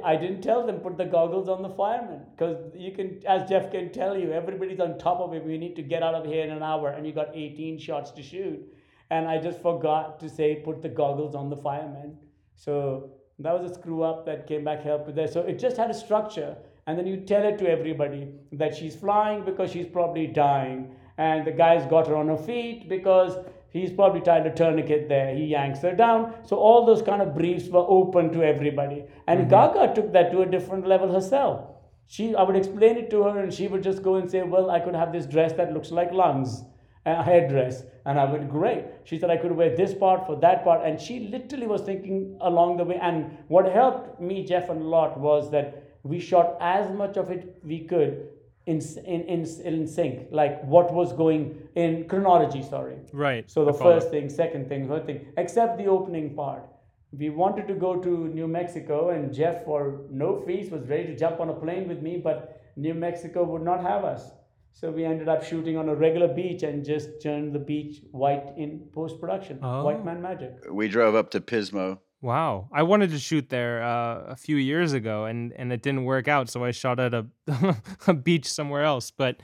[SPEAKER 1] I didn't tell them put the goggles on the firemen because you can, as Jeff can tell you, everybody's on top of it. We need to get out of here in an hour, and you got 18 shots to shoot. And I just forgot to say put the goggles on the firemen. So that was a screw up that came back help with that. So it just had a structure, and then you tell it to everybody that she's flying because she's probably dying, and the guy's got her on her feet because he's probably tied a tourniquet there. He yanks her down. So all those kind of briefs were open to everybody, and mm-hmm. Gaga took that to a different level herself. She, I would explain it to her, and she would just go and say, "Well, I could have this dress that looks like lungs." a headdress and i went great she said i could wear this part for that part and she literally was thinking along the way and what helped me jeff a lot was that we shot as much of it we could in in in, in sync like what was going in chronology sorry
[SPEAKER 5] Right.
[SPEAKER 1] so the first thing second thing third thing except the opening part we wanted to go to new mexico and jeff for no fees was ready to jump on a plane with me but new mexico would not have us so we ended up shooting on a regular beach and just turned the beach white in post production.
[SPEAKER 5] Oh.
[SPEAKER 1] White man magic.
[SPEAKER 2] We drove up to Pismo.
[SPEAKER 5] Wow. I wanted to shoot there uh, a few years ago and, and it didn't work out. So I shot at a, a beach somewhere else. But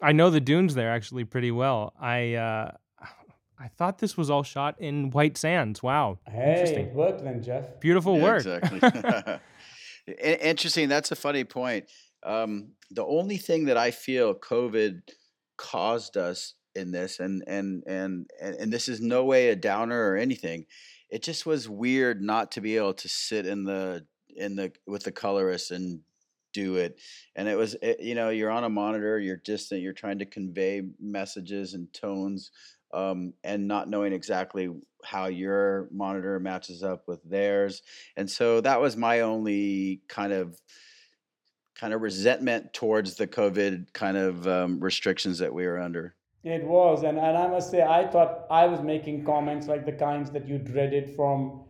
[SPEAKER 5] I know the dunes there actually pretty well. I, uh, I thought this was all shot in White Sands. Wow.
[SPEAKER 1] Hey,
[SPEAKER 5] Interesting.
[SPEAKER 1] it then, Jeff.
[SPEAKER 5] Beautiful
[SPEAKER 2] Yeah,
[SPEAKER 5] work.
[SPEAKER 2] Exactly. Interesting. That's a funny point. Um, the only thing that I feel COVID caused us in this, and and and and, and this is no way a downer or anything. It just was weird not to be able to sit in the in the with the colorist and do it and it was it, you know you're on a monitor you're distant you're trying to convey messages and tones um, and not knowing exactly how your monitor matches up with theirs and so that was my only kind of kind of resentment towards the covid kind of um, restrictions that we were under
[SPEAKER 1] It was, and, and I must say, I thought I was making comments like the kinds that you dreaded from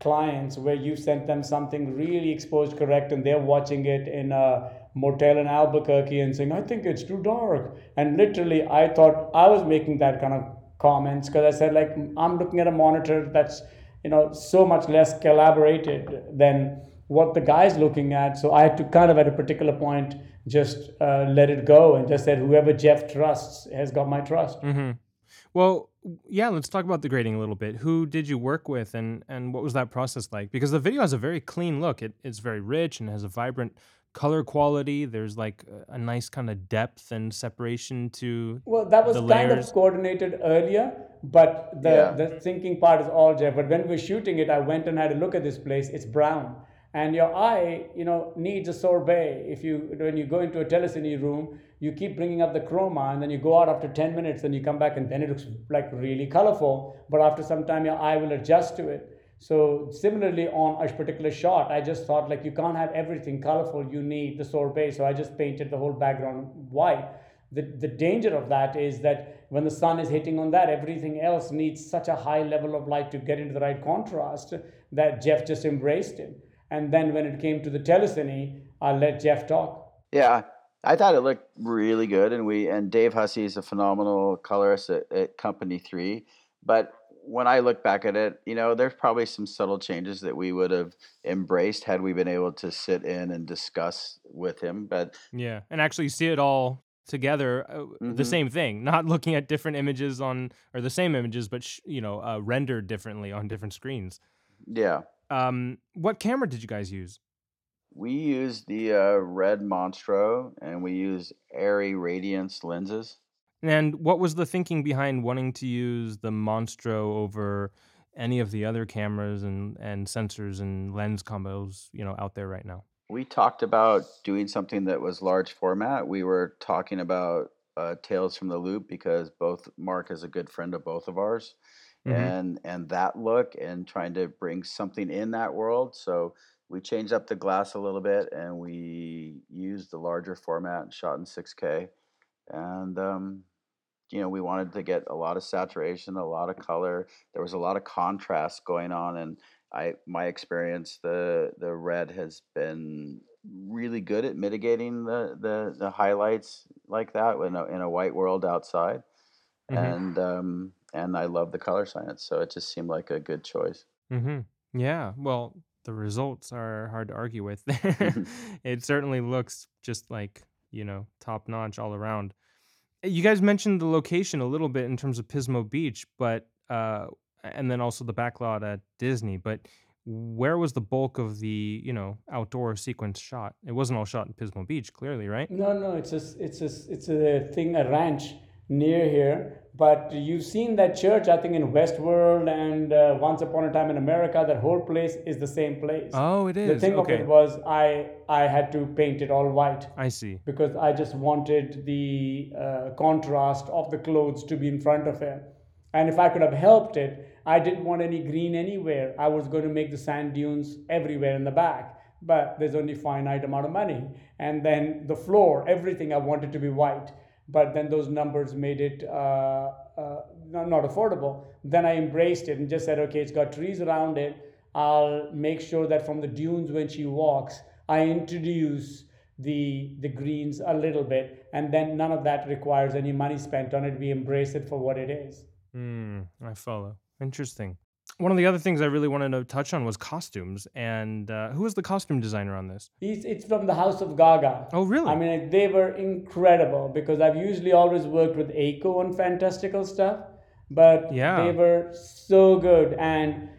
[SPEAKER 1] clients, where you sent them something really exposed correct, and they're watching it in a motel in Albuquerque and saying, I think it's too dark. And literally, I thought I was making that kind of comments because I said, like, I'm looking at a monitor that's, you know, so much less collaborated than what the guy's looking at. So I had to kind of, at a particular point, just uh, let it go and just said, whoever Jeff trusts has got my trust.
[SPEAKER 5] Mm-hmm. Well, yeah, let's talk about the grading a little bit. Who did you work with and, and what was that process like? Because the video has a very clean look. It, it's very rich and has a vibrant color quality. There's like a, a nice kind of depth and separation to
[SPEAKER 1] Well, that was
[SPEAKER 5] the
[SPEAKER 1] kind
[SPEAKER 5] layers.
[SPEAKER 1] of coordinated earlier, but the,
[SPEAKER 2] Yeah.
[SPEAKER 1] the thinking part is all Jeff. But when we're shooting it, I went and had a look at this place. It's brown. And your eye, you know, needs a sorbet. If you when you go into a telecine room, you keep bringing up the chroma, and then you go out after 10 minutes, and you come back, and then it looks like really colorful. But after some time, your eye will adjust to it. So similarly, on a particular shot, I just thought like you can't have everything colorful. You need the sorbet. So I just painted the whole background white. The, the danger of that is that when the sun is hitting on that, everything else needs such a high level of light to get into the right contrast that Jeff just embraced it. And then when it came to the telecine, I'll let Jeff talk.
[SPEAKER 2] Yeah, I thought it looked really good, and we and Dave Hussey is a phenomenal colorist at, at Company Three. But when I look back at it, you know, there's probably some subtle changes that we would have embraced had we been able to sit in and discuss with him. But
[SPEAKER 5] Yeah, and actually see it all together, uh, the
[SPEAKER 2] Mhm.
[SPEAKER 5] same thing. Not looking at different images on or the same images, but sh- you know, uh, rendered differently on different screens.
[SPEAKER 2] yeah,
[SPEAKER 5] Um, what camera did you guys use?
[SPEAKER 2] we use the uh, Red Monstro and we use ARRI Radiance lenses.
[SPEAKER 5] And what was the thinking behind wanting to use the Monstro over any of the other cameras and, and sensors and lens combos, you know, out there right now?
[SPEAKER 2] We talked about doing something that was large format. We were talking about uh, Tales from the Loop because both Mark is a good friend of both of ours,
[SPEAKER 5] Mhm.
[SPEAKER 2] and and that look and trying to bring something in that world. So we changed up the glass a little bit and we used the larger format and shot in 6K, and um, you know we wanted to get a lot of saturation, a lot of color. There was a lot of contrast going on, and I my experience the the red has been really good at mitigating the the, the highlights like that in a, in a white world outside
[SPEAKER 5] Mhm.
[SPEAKER 2] and um and I love the color science so it just seemed like a good choice
[SPEAKER 5] Mm-hmm. Yeah. Well, the results are hard to argue with. it certainly looks just like, you know, top notch all around. Uh, You guys mentioned the location a little bit in terms of Pismo Beach, but, uh, and then also the backlot at Disney, but where was the bulk of the, you know, outdoor sequence shot? It wasn't all shot in Pismo Beach, clearly, right?
[SPEAKER 1] No, no, it's a, it's a, it's a thing, a ranch near here. But you've seen that church, I think, in Westworld and uh, Once Upon a Time in America. That whole place is the same place.
[SPEAKER 5] Oh, it is.
[SPEAKER 1] the thing of it was, I I had to paint it all white
[SPEAKER 5] I see.
[SPEAKER 1] because I just wanted the uh, contrast of the clothes to be in front of him. And if I could have helped it, I didn't want any green anywhere. I was going to make the sand dunes everywhere in the back, but there's only finite amount of money. And then the floor, everything I wanted to be white, but then those numbers made it uh, uh, not, affordable. Then I embraced it and just said, okay, it's got trees around it. I'll make sure that from the dunes when she walks, I introduce the the greens a little bit, and then none of that requires any money spent on it. We embrace it for what it is.
[SPEAKER 5] Hmm, I follow. Interesting. One of the other things I really wanted to touch on was costumes. And uh, who was the costume designer on this?
[SPEAKER 1] It's, it's from the House of Gaga.
[SPEAKER 5] Oh, really?
[SPEAKER 1] I mean, they were incredible because I've usually always worked with Eiko on fantastical stuff, but
[SPEAKER 5] Yeah.
[SPEAKER 1] they were so good. And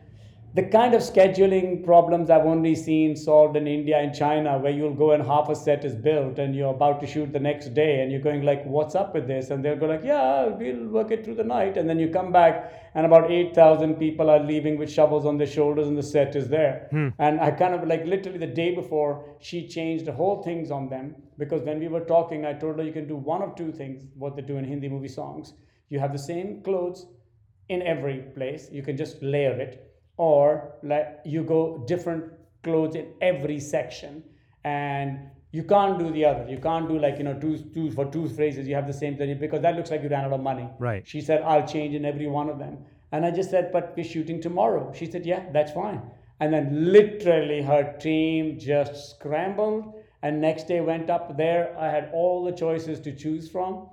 [SPEAKER 1] the kind of scheduling problems I've only seen solved in India and China, where you'll go and half a set is built and you're about to shoot the next day and you're going like, what's up with this? And they'll go like, yeah, we'll work it through the night. And then you come back and about 8,000 people are leaving with shovels on their shoulders and the set is there. Hmm. And I kind of like literally the day before, she changed the whole things on them because when we were talking, I told her you can do one of two things, what they do in Hindi movie songs. You have the same clothes in every place, you can just layer it or like you go different clothes in every section and you can't do the other. You can't do like you know two two for two phrases you have the same thing because that looks like you ran out of money.
[SPEAKER 5] Right.
[SPEAKER 1] she said i'll change in every one of them. And i just said but we're shooting tomorrow. She said yeah that's fine. And then literally her team just scrambled and next day went up there. I had all the choices to choose from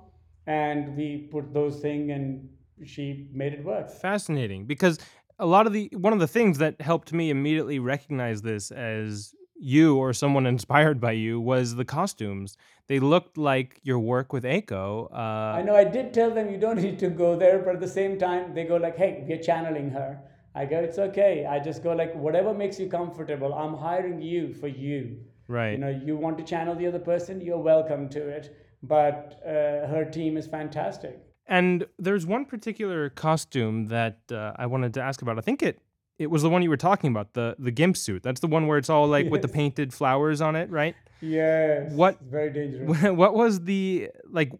[SPEAKER 1] and we put those things and she made it work.
[SPEAKER 5] Fascinating because a lot of the one of the things that helped me immediately recognize this as you or someone inspired by you was the costumes. They looked like your work with Eiko. Uh,
[SPEAKER 1] I know I did tell them you don't need to go there, but at the same time they go like, "Hey, we're channeling her." I go, "It's okay." I just go like, "Whatever makes you comfortable. I'm hiring you for you.
[SPEAKER 5] right.
[SPEAKER 1] You know, you want to channel the other person, you're welcome to it." But uh, her team is fantastic.
[SPEAKER 5] And there's one particular costume that uh, I wanted to ask about. I think it it was the one you were talking about, the the gimp suit. That's the one where it's all like with the painted flowers on it, right?
[SPEAKER 1] Yes.
[SPEAKER 5] What-
[SPEAKER 1] very dangerous.
[SPEAKER 5] what was the like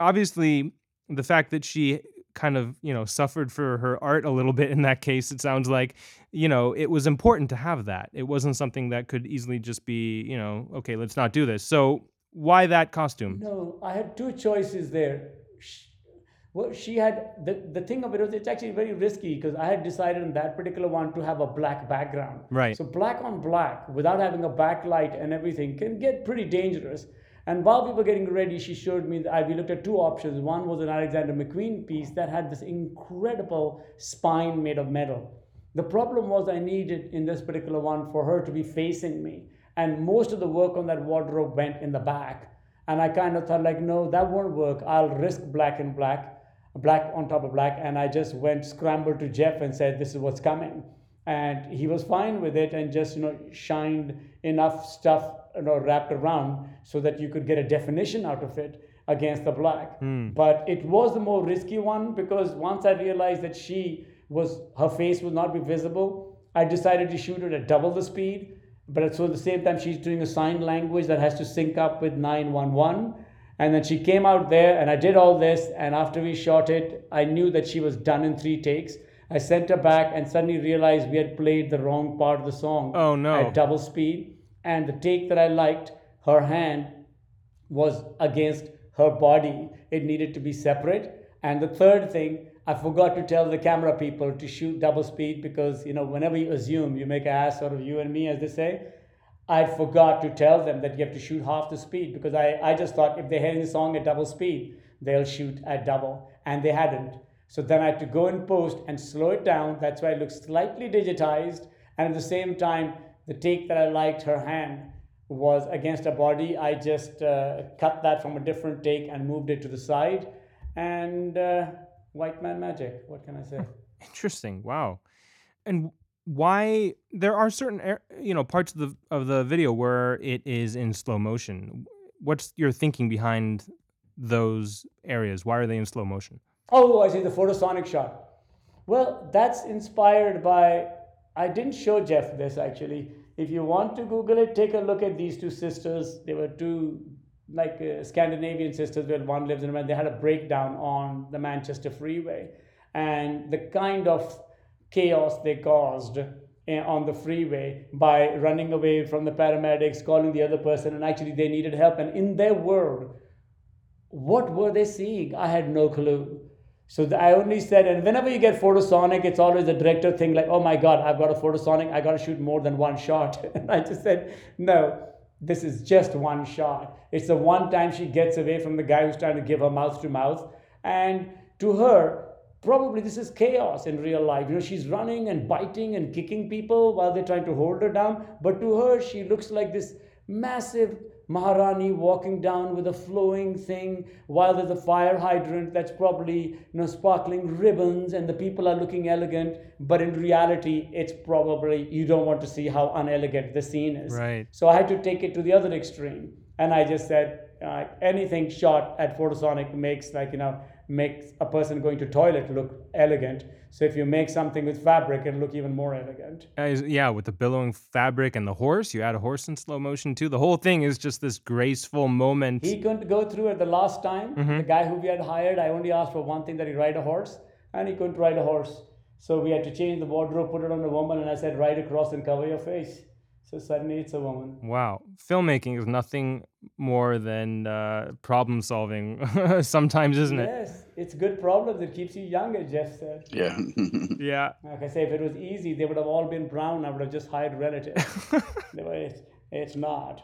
[SPEAKER 5] obviously the fact that she kind of, you know, suffered for her art a little bit in that case, it sounds like, you know, it was important to have that. It wasn't something that could easily just be, you know, okay, let's not do this. So why that costume?
[SPEAKER 1] No, I had two choices there. Well, she had the, the thing of it was it's actually very risky because I had decided in that particular one to have a black background.
[SPEAKER 5] Right.
[SPEAKER 1] So black on black without having a backlight and everything can get pretty dangerous. And while we were getting ready, she showed me that I, we looked at two options. One was an Alexander McQueen piece that had this incredible spine made of metal. The problem was I needed in this particular one for her to be facing me. And most of the work on that wardrobe went in the back. And I kind of thought like, no, that won't work. I'll risk black and black, black on top of black. And I just went scrambled to Jeff and said, this is what's coming. And he was fine with it and just, you know, shined enough stuff, you know, wrapped around so that you could get a definition out of it against the black. Hmm. But it was the more risky one because once I realized that she was, her face would not be visible, I decided to shoot it at double the speed. But so at the same time, she's doing a sign language that has to sync up with 911. And then she came out there, and I did all this. And after we shot it, I knew that she was done in three takes. I sent her back and suddenly realized we had played the wrong part of the song
[SPEAKER 5] Oh, no.
[SPEAKER 1] at double speed. And the take that I liked, her hand was against her body. It needed to be separate. And the third thing, I forgot to tell the camera people to shoot double speed because, you know, whenever you assume, you make an ass out of you and me, as they say. I forgot to tell them that you have to shoot half the speed because I, I just thought if they're hearing the song at double speed, they'll shoot at double. And they hadn't. So then I had to go in post and slow it down. That's why it looks slightly digitized. And at the same time, the take that I liked, her hand, was against her body. I just uh, cut that from a different take and moved it to the side. And uh, white man magic. What can I say?
[SPEAKER 5] Interesting. Wow. And why there are certain you know parts of the of the video where it is in slow motion. What's your thinking behind those areas? Why are they in slow motion?
[SPEAKER 1] Oh, I see the photosonic shot. Well, that's inspired by. I didn't show Jeff this actually. If you want to Google it, take a look at these two sisters. They were two like uh, Scandinavian sisters where one lives in America. They had a breakdown on the Manchester freeway, and the kind of chaos they caused eh, on the freeway by running away from the paramedics, calling the other person, and actually they needed help. And in their world, what were they seeing? I had no clue. So I only said, and whenever you get photosonic, it's always the director thing like, oh my God, I've got a photosonic, I got to shoot more than one shot. And I just said, no, this is just one shot. It's the one time she gets away from the guy who's trying to give her mouth to mouth. And to her, probably this is chaos in real life. You know, she's running and biting and kicking people while they're trying to hold her down. But to her, she looks like this massive Maharani walking down with a flowing thing while there's a fire hydrant that's probably you know sparkling ribbons and the people are looking elegant, but in reality, it's probably you don't want to see how unelegant the scene is.
[SPEAKER 5] Right.
[SPEAKER 1] So I had to take it to the other extreme, and I just said uh, anything shot at photosonic makes like you know makes a person going to toilet look elegant. So if you make something with fabric, it'll look even more elegant.
[SPEAKER 5] Uh, yeah, with the billowing fabric and the horse, you add a horse in slow motion too. The whole thing is just this graceful moment.
[SPEAKER 1] He couldn't go through it the last time. The guy who we had hired, I only asked for one thing that he ride a horse, and he couldn't ride a horse. So we had to change the wardrobe, put it on a woman, and I said, ride across and cover your face. So suddenly it's a woman.
[SPEAKER 5] Wow, filmmaking is nothing more than uh, problem solving. Sometimes, isn't it?
[SPEAKER 1] Yes, it's good problems. It keeps you young, as Jeff said.
[SPEAKER 2] Yeah.
[SPEAKER 5] Yeah.
[SPEAKER 1] Like I say, if it was easy, they would have all been brown. I would have just hired relatives. They it's, it's not.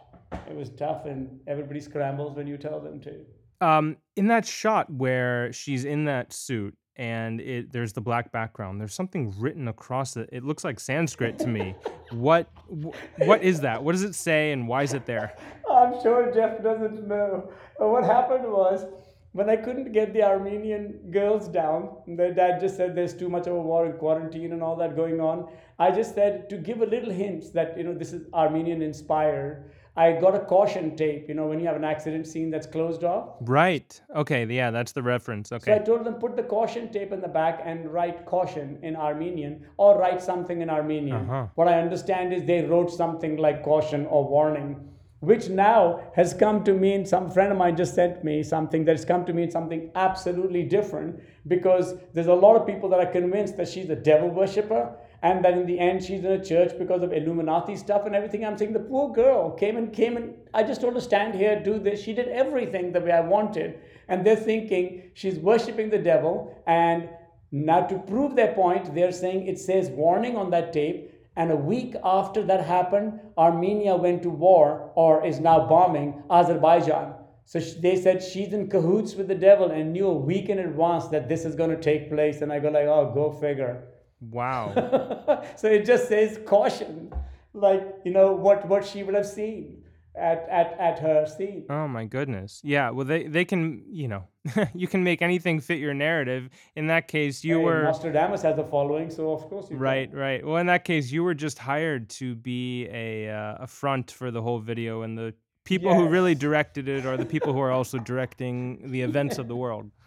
[SPEAKER 1] It was tough, and everybody scrambles when you tell them to.
[SPEAKER 5] Um, in that shot where she's in that suit and it there's the black background, there's something written across it. It looks like Sanskrit to me. What wh- what is that? What does it say and why is it there?
[SPEAKER 1] I'm sure Jeff doesn't know. But what happened was, when I couldn't get the Armenian girls down, their dad just said there's too much of a war and quarantine and all that going on. I just said to give a little hint that you know this is Armenian inspired. I got a caution tape. You know when you have an accident scene that's closed off.
[SPEAKER 5] Right. Okay, yeah, that's the reference. Okay.
[SPEAKER 1] So I told them put the caution tape in the back and write caution in Armenian or write something in Armenian.
[SPEAKER 5] Uh-huh.
[SPEAKER 1] What I understand is they wrote something like caution or warning, which now has come to mean some friend of mine just sent me something that's come to mean something absolutely different because there's a lot of people that are convinced that she's a devil worshiper and that in the end she's in a church because of Illuminati stuff and everything. I'm saying the poor girl came and came and I just told her stand here, do this. She did everything the way I wanted. And they're thinking she's worshiping the devil. And now to prove their point, they're saying it says warning on that tape. And a week after that happened, Armenia went to war or is now bombing Azerbaijan. So they said she's in cahoots with the devil and knew a week in advance that this is going to take place. And I go like, oh, go figure.
[SPEAKER 5] Wow.
[SPEAKER 1] so it just says caution, like you know what what she would have seen at at at her scene.
[SPEAKER 5] Oh my goodness. Yeah, well they they can, you know, you can make anything fit your narrative. In that case, you
[SPEAKER 1] Hey,
[SPEAKER 5] were
[SPEAKER 1] Nostradamus has a following, so of course you can.
[SPEAKER 5] Right, right. Well, in that case, you were just hired to be a uh, a front for the whole video, and the people who really directed it are the people who are also directing the events of the world.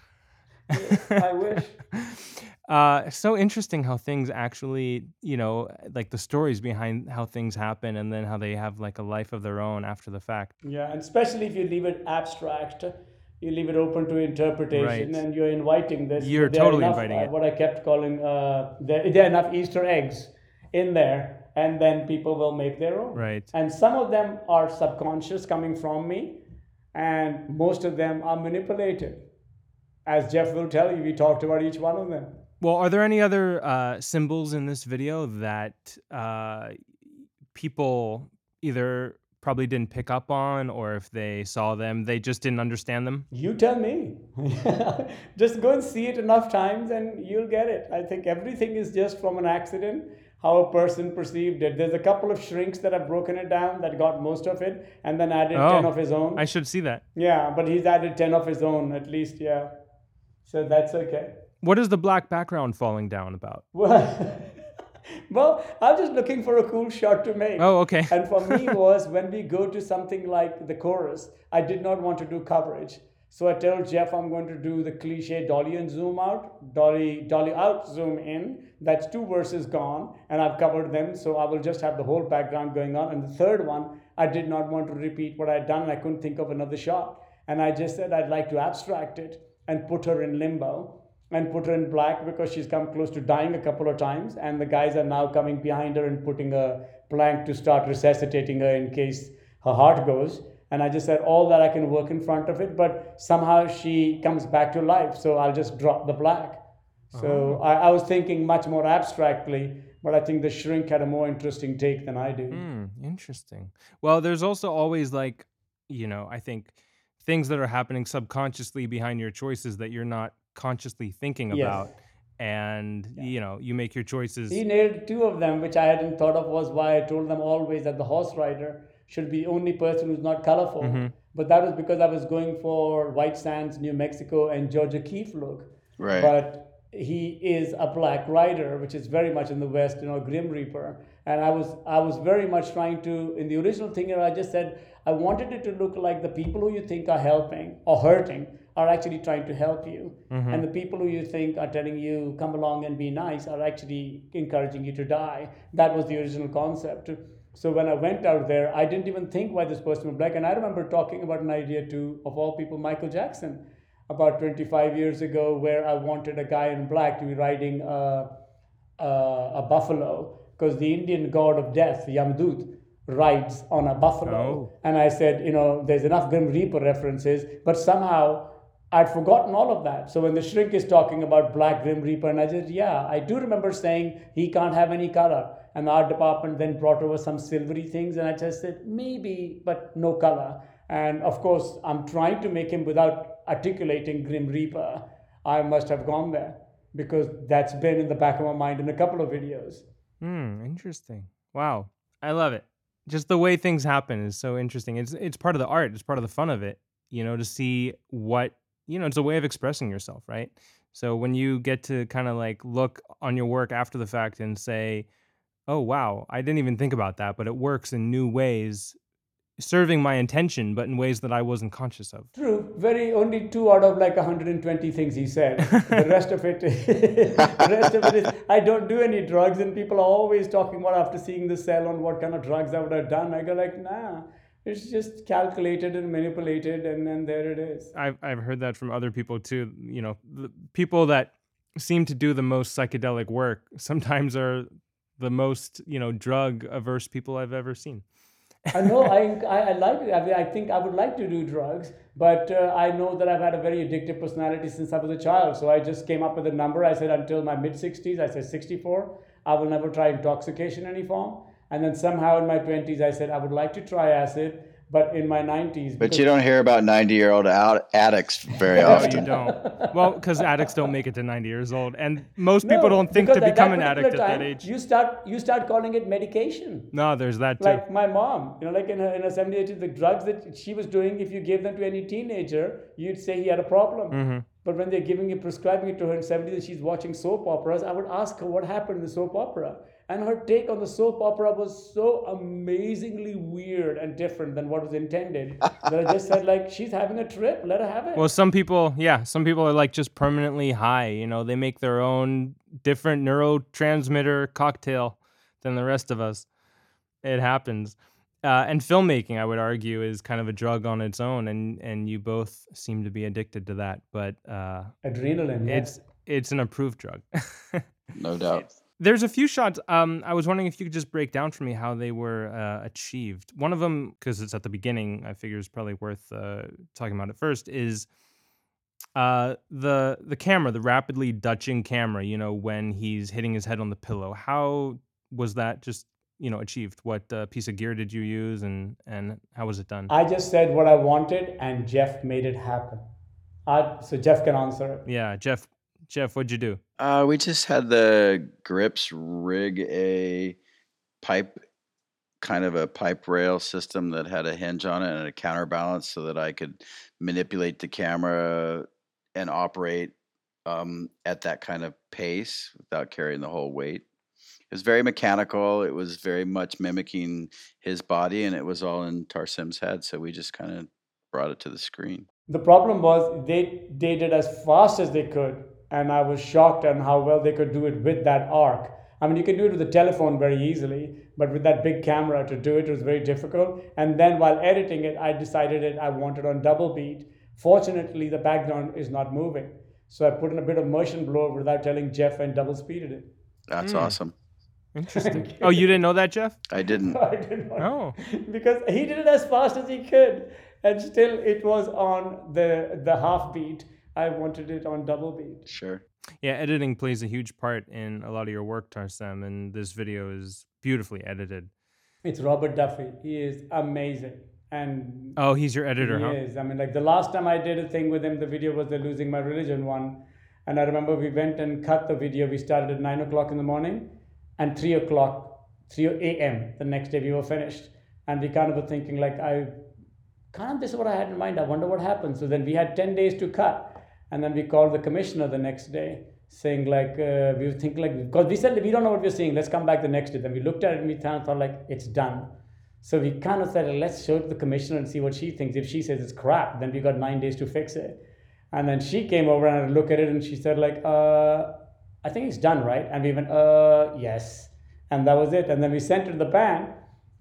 [SPEAKER 1] I wish.
[SPEAKER 5] Uh, so interesting how things actually, you know, like the stories behind how things happen, and then how they have like a life of their own after the fact.
[SPEAKER 1] Yeah, and especially if you leave it abstract, you leave it open to interpretation,
[SPEAKER 5] Right.
[SPEAKER 1] and you're inviting this.
[SPEAKER 5] You're totally
[SPEAKER 1] enough,
[SPEAKER 5] inviting
[SPEAKER 1] uh,
[SPEAKER 5] it.
[SPEAKER 1] What I kept calling uh, there, there are enough Easter eggs in there, and then people will make their own.
[SPEAKER 5] Right.
[SPEAKER 1] And some of them are subconscious coming from me, and most of them are manipulated. As Jeff will tell you, we talked about each one of them.
[SPEAKER 5] Well, are there any other uh, symbols in this video that uh, people either probably didn't pick up on, or if they saw them, they just didn't understand them?
[SPEAKER 1] You tell me. just go and see it enough times and you'll get it. I think everything is just from an accident, how a person perceived it. There's a couple of shrinks that have broken it down that got most of it and then added 10
[SPEAKER 5] Oh,
[SPEAKER 1] of his own.
[SPEAKER 5] I should see that.
[SPEAKER 1] yeah, but he's added 10 of his own at least, yeah. So that's okay.
[SPEAKER 5] What is the black background falling down about?
[SPEAKER 1] Well, well, I'm just looking for a cool shot to make.
[SPEAKER 5] Oh, okay.
[SPEAKER 1] And for me was when we go to something like the chorus, I did not want to do coverage. So I told Jeff I'm going to do the cliche dolly and zoom out, dolly dolly out, zoom in. That's two verses gone, and I've covered them. So I will just have the whole background going on. And the third one, I did not want to repeat what I'd done. And I couldn't think of another shot, and I just said I'd like to abstract it and put her in limbo and put her in black because she's come close to dying a couple of times. And the guys are now coming behind her and putting a plank to start resuscitating her in case her heart goes. And i just said all that i can work in front of it but somehow she comes back to life so i'll just drop the black so I, I was thinking much more abstractly but i think the shrink had a more interesting take than i do
[SPEAKER 5] Hmm, interesting. Well, there's also always like, you know, I think things that are happening subconsciously behind your choices that you're not consciously thinking
[SPEAKER 1] Yes.
[SPEAKER 5] about. And, you know, you make your choices.
[SPEAKER 1] He nailed two of them, which I hadn't thought of, was why I told them always that the horse rider should be the only person who's not colorful.
[SPEAKER 5] Mm-hmm.
[SPEAKER 1] But that was because I was going for White Sands, New Mexico, and Georgia Keefe look.
[SPEAKER 2] Right.
[SPEAKER 1] But he is a black rider, which is very much in the West, you know, Grim Reaper. And I was I was very much trying to in the original thing, I just said I wanted it to look like the people who you think are helping or hurting are actually trying to help you. Mm-hmm. And the people who you think are telling you come along and be nice are actually encouraging you to die. That was the original concept. So when I went out there, I didn't even think why this person was black. And I remember talking about an idea to, of all people, Michael Jackson, about 25 years ago, where I wanted a guy in black to be riding a, a, a buffalo, because the Indian god of death, Yamdut, rides on a buffalo.
[SPEAKER 5] Oh.
[SPEAKER 1] And I said, you know, there's enough Grim Reaper references, but somehow I'd forgotten all of that. So when the shrink is talking about Black Grim Reaper, and I said, yeah, I do remember saying he can't have any color. And the art department then brought over some silvery things, and I just said, maybe, but no color. And of course, I'm trying to make him without articulating Grim Reaper. I must have gone there because that's been in the back of my mind in a couple of videos.
[SPEAKER 5] Hmm, interesting. Wow. I love it. Just the way things happen is so interesting. It's it's part of the art, it's part of the fun of it, you know, to see what, you know, it's a way of expressing yourself, right? So when you get to kind of like look on your work after the fact and say, "Oh, wow, I didn't even think about that, but it works in new ways." Serving my intention, but in ways that I wasn't conscious of.
[SPEAKER 1] True. Very only two out of like 120 things he said. the rest of it, the rest of it is I don't do any drugs, and people are always talking about after seeing the cell on what kind of drugs I would have done. I go like, nah, it's just calculated and manipulated, and then there it is.
[SPEAKER 5] I've I've heard that from other people too. You know, the people that seem to do the most psychedelic work sometimes are the most you know drug averse people I've ever seen.
[SPEAKER 1] I know I, I, like it. I, mean, I think I would like to do drugs, but uh, I know that I've had a very addictive personality since I was a child. So I just came up with a number. I said until my mid 60s, I said 64, I will never try intoxication in any form. And then somehow in my 20s, I said I would like to try acid, but in my 90s.
[SPEAKER 2] But you don't hear about 90 year old addicts very often.
[SPEAKER 5] No, you don't. Well, because addicts don't make it to 90 years old, and most people don't think
[SPEAKER 1] because
[SPEAKER 5] to become an
[SPEAKER 1] particular
[SPEAKER 5] addict at that age.
[SPEAKER 1] You start you start calling it medication.
[SPEAKER 5] No, there's that too.
[SPEAKER 1] Like my mom, you know, like in her in her 70s, 80s, the drugs that she was doing, if you gave them to any teenager, you'd say he had a problem.
[SPEAKER 5] Mm-hmm.
[SPEAKER 1] But when they're giving it, prescribing it to her in 70s and she's watching soap operas, I would ask her what happened in the soap opera. And her take on the soap opera was so amazingly weird and different than what was intended that I just said, like, she's having a trip, let her have it.
[SPEAKER 5] Well, some people, yeah, some people are like just permanently high. You know, they make their own different neurotransmitter cocktail than the rest of us. It happens. Uh, and filmmaking, I would argue, is kind of a drug on its own, and and you both seem to be addicted to that. But uh,
[SPEAKER 1] Adrenaline. yes.
[SPEAKER 5] it's it's an approved drug.
[SPEAKER 2] No doubt.
[SPEAKER 5] There's a few shots. Um, I was wondering if you could just break down for me how they were uh, achieved. One of them, because it's at the beginning, I figure is probably worth uh, talking about it first. Is uh, the the camera, the rapidly dutching camera? You know, when he's hitting his head on the pillow. How was that just you know achieved? What uh, piece of gear did you use, and and how was it done?
[SPEAKER 1] I just said what I wanted and Jeff made it happen. I, so Jeff can answer it.
[SPEAKER 5] yeah, Jeff. Jeff, what'd you do?
[SPEAKER 2] Uh, we just had the grips rig a pipe, kind of a pipe rail system that had a hinge on it and a counterbalance so that I could manipulate the camera and operate um, at that kind of pace without carrying the whole weight. It was very mechanical. It was very much mimicking his body, and it was all in Tarsem's head. So we just kind of brought it to the screen.
[SPEAKER 1] The problem was they, they did as fast as they could. And I was shocked on how well they could do it with that arc. I mean, you can do it with a telephone very easily, but with that big camera to do it was very difficult. And then while editing it, I decided that I wanted on double beat. Fortunately, the background is not moving. So I put in a bit of motion blur without telling Jeff and double speeded it.
[SPEAKER 2] That's
[SPEAKER 5] Mm.
[SPEAKER 2] awesome.
[SPEAKER 5] Interesting. oh, you didn't know that, Jeff?
[SPEAKER 2] I didn't.
[SPEAKER 1] I did not.
[SPEAKER 5] Oh.
[SPEAKER 1] because he did it as fast as he could. And still it was on the the half beat. I wanted it on double beat.
[SPEAKER 2] Sure.
[SPEAKER 5] Yeah, editing plays a huge part in a lot of your work, Tarsem, and this video is beautifully edited.
[SPEAKER 1] It's Robert Duffy. He is amazing. And
[SPEAKER 5] Oh, he's your editor,
[SPEAKER 1] he
[SPEAKER 5] huh?
[SPEAKER 1] is. I mean, like the last time I did a thing with him, the video was the Losing My Religion one. And I remember we went and cut the video. We started at 9 o'clock in the morning and 3 o'clock, 3 a.m. the next day we were finished. And we kind of were thinking, like, I kind of this is what I had in mind. I wonder what happened. So then we had 10 days to cut. And then we called the commissioner the next day saying like uh, we think like because we said we don't know what we're seeing let's come back the next day. Then we looked at it and we kind of thought like it's done. So we kind of said let's show it to the commissioner and see what she thinks. If she says it's crap then we got nine days to fix it. And then she came over and looked at it and she said like uh, i think it's done right? And we went uh yes. And that was it. And then we sent it to the band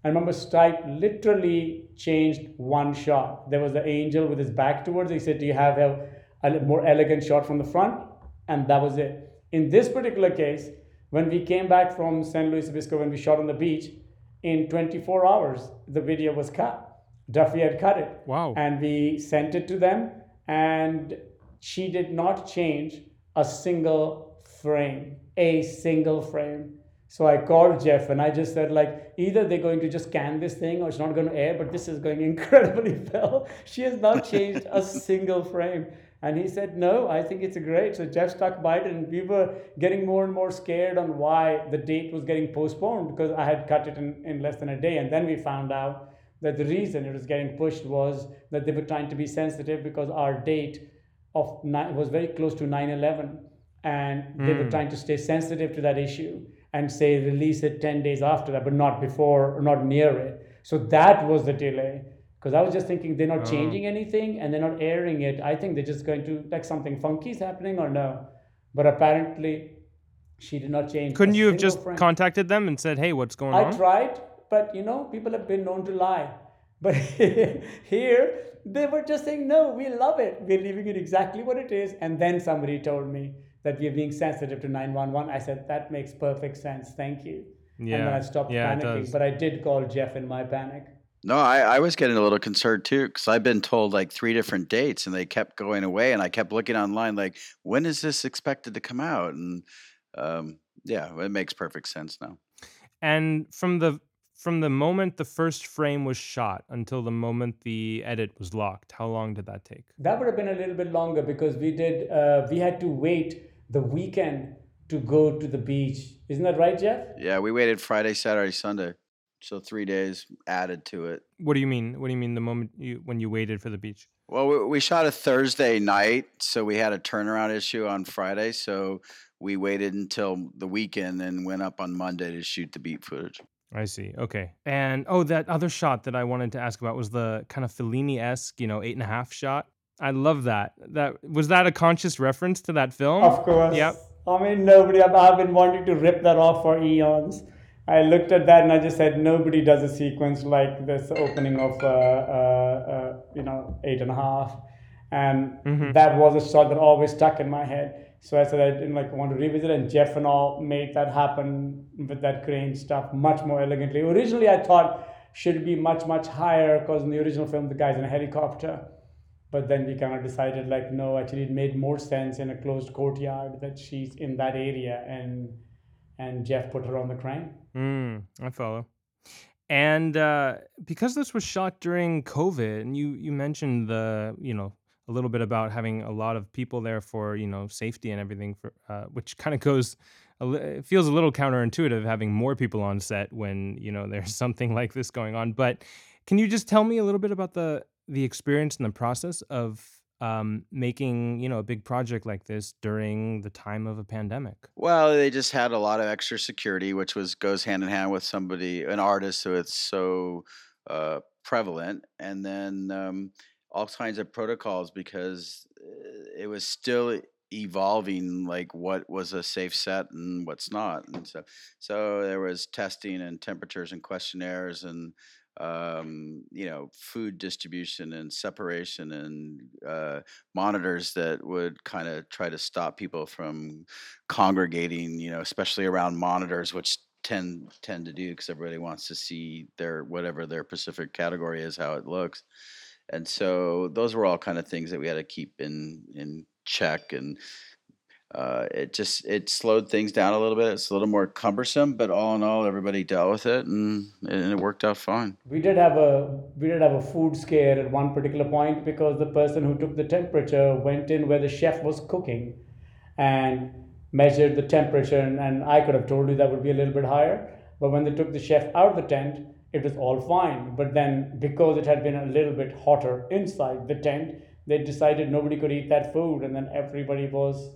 [SPEAKER 1] I remember Stipe literally changed one shot. There was the angel with his back towards. It. He said, "Do you have a, a more elegant shot from the front?" and that was it. In this particular case, when we came back from San Luis Obispo, when we shot on the beach, in 24 hours, the video was cut. Duffy had cut it.
[SPEAKER 5] Wow.
[SPEAKER 1] And we sent it to them, and she did not change a single frame, a single frame. So I called Jeff and I just said, like, either they're going to just can this thing or it's not going to air, but this is going incredibly well. She has not changed a single frame. And he said, No, I think it's great. So Jeff stuck by it, and we were getting more and more scared on why the date was getting postponed because I had cut it in, in less than a day. And then we found out that the reason it was getting pushed was that they were trying to be sensitive because our date of nine, was very close to 9 11. And they were
[SPEAKER 5] Mm.
[SPEAKER 1] trying to stay sensitive to that issue and say release it 10 days after that, but not before or not near it. So that was the delay because I was just thinking they're not
[SPEAKER 5] Oh.
[SPEAKER 1] changing anything and they're not airing it. I think they're just going to like something funky is happening or no. But apparently, she did not change.
[SPEAKER 5] Couldn't you have just
[SPEAKER 1] frame.
[SPEAKER 5] contacted them and said, "Hey, what's going
[SPEAKER 1] I
[SPEAKER 5] on?"
[SPEAKER 1] I tried, but you know, people have been known to lie. But here, they were just saying, no, we love it. We're leaving it exactly what it is. And then somebody told me that we're being sensitive to 911. I said, that makes perfect sense. Thank you. Yeah. And then I stopped
[SPEAKER 5] Yeah,
[SPEAKER 1] panicking. But I did call Jeff in my panic.
[SPEAKER 2] No, I, I was getting a little concerned too because I've been told like three different dates and they kept going away. And I kept looking online, like, when is this expected to come out? And um, yeah, it makes perfect sense now.
[SPEAKER 5] And from the from the moment the first frame was shot until the moment the edit was locked, how long did that take?
[SPEAKER 1] That would have been a little bit longer because we did, uh, we had to wait the weekend to go to the beach. Isn't that right, Jeff?
[SPEAKER 2] Yeah, we waited Friday, Saturday, Sunday. So three days added to it.
[SPEAKER 5] What do you mean? What do you mean the moment you when you waited for the beach?
[SPEAKER 2] Well, we, we shot a Thursday night, so we had a turnaround issue on Friday. So we waited until the weekend and went up on Monday to shoot the beat footage.
[SPEAKER 5] I see. Okay. And oh, that other shot that I wanted to ask about was the kind of Fellini esque, you know, eight and a half shot. I love that. That was that a conscious reference to that film?
[SPEAKER 1] Of course.
[SPEAKER 5] Yep.
[SPEAKER 1] I mean, nobody, I've, I've been wanting to rip that off for eons. I looked at that and I just said, nobody does a sequence like this opening of, uh, uh, uh, you know, eight and a half. And
[SPEAKER 5] Mhm.
[SPEAKER 1] that was a shot that always stuck in my head. So I said I didn't like want to revisit it. And Jeff and all made that happen with that crane stuff much more elegantly. Originally, I thought should be much, much higher because in the original film, the guy's in a helicopter. But then we kind of decided, like, no, actually, it made more sense in a closed courtyard that she's in that area, and and Jeff put her on the crane.
[SPEAKER 5] Mm, I follow. And uh, because this was shot during COVID, and you you mentioned the you know a little bit about having a lot of people there for you know safety and everything, for uh, which kind of goes. It feels a little counterintuitive having more people on set when you know there's something like this going on. But can you just tell me a little bit about the the experience and the process of um, making you know a big project like this during the time of a pandemic?
[SPEAKER 2] Well, they just had a lot of extra security, which was goes hand in hand with somebody, an artist, so it's so uh, prevalent, and then um, all kinds of protocols because uh, it was still evolving, like what was a safe set and what's not, and so so there was testing and temperatures and questionnaires and um, you know food distribution and separation and uh, monitors that would kind of try to stop people from congregating, you know, especially around monitors, which tend tend to do because everybody wants to see their whatever their Pacific category is, how it looks, and so those were all kind of things that we had to keep in in check and. Uh, it just it slowed things down a little bit. It's a little more cumbersome, but all in all, everybody dealt with it, and, and it worked out fine.
[SPEAKER 1] We did have a we did have a food scare at one particular point because the person who took the temperature went in where the chef was cooking, and measured the temperature, and, and I could have told you that would be a little bit higher. But when they took the chef out of the tent, it was all fine. But then, because it had been a little bit hotter inside the tent, they decided nobody could eat that food, and then everybody was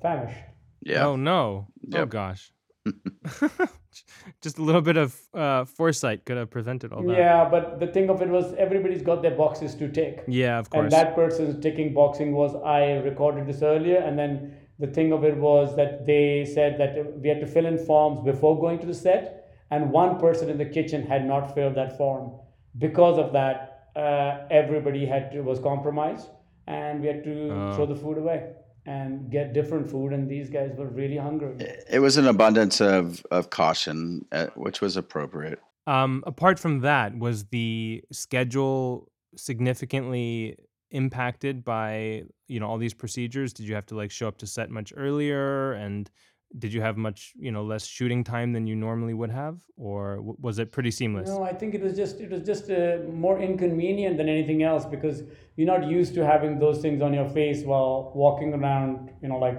[SPEAKER 1] famished.
[SPEAKER 2] Yeah.
[SPEAKER 5] Oh no. Oh gosh. Just a little bit of uh, foresight could have prevented all that.
[SPEAKER 1] Yeah, but the thing of it was everybody's got their boxes to tick.
[SPEAKER 5] Yeah, of course.
[SPEAKER 1] And that person's ticking boxing was I recorded this earlier, and then the thing of it was that they said that we had to fill in forms before going to the set, and one person in the kitchen had not filled that form. Because of that, uh, everybody had to, was compromised, and we had to
[SPEAKER 5] Oh.
[SPEAKER 1] throw the food away and get different food. And these guys were really hungry.
[SPEAKER 2] It was an abundance of, of caution, uh, which was appropriate.
[SPEAKER 5] Um, apart from that, was the schedule significantly impacted by you know all these procedures? Did you have to like show up to set much earlier, and did you have much you know less shooting time than you normally would have, or w- was it pretty seamless?
[SPEAKER 1] No, I think it was just it was just uh, more inconvenient than anything else because you're not used to having those things on your face while walking around, you know, like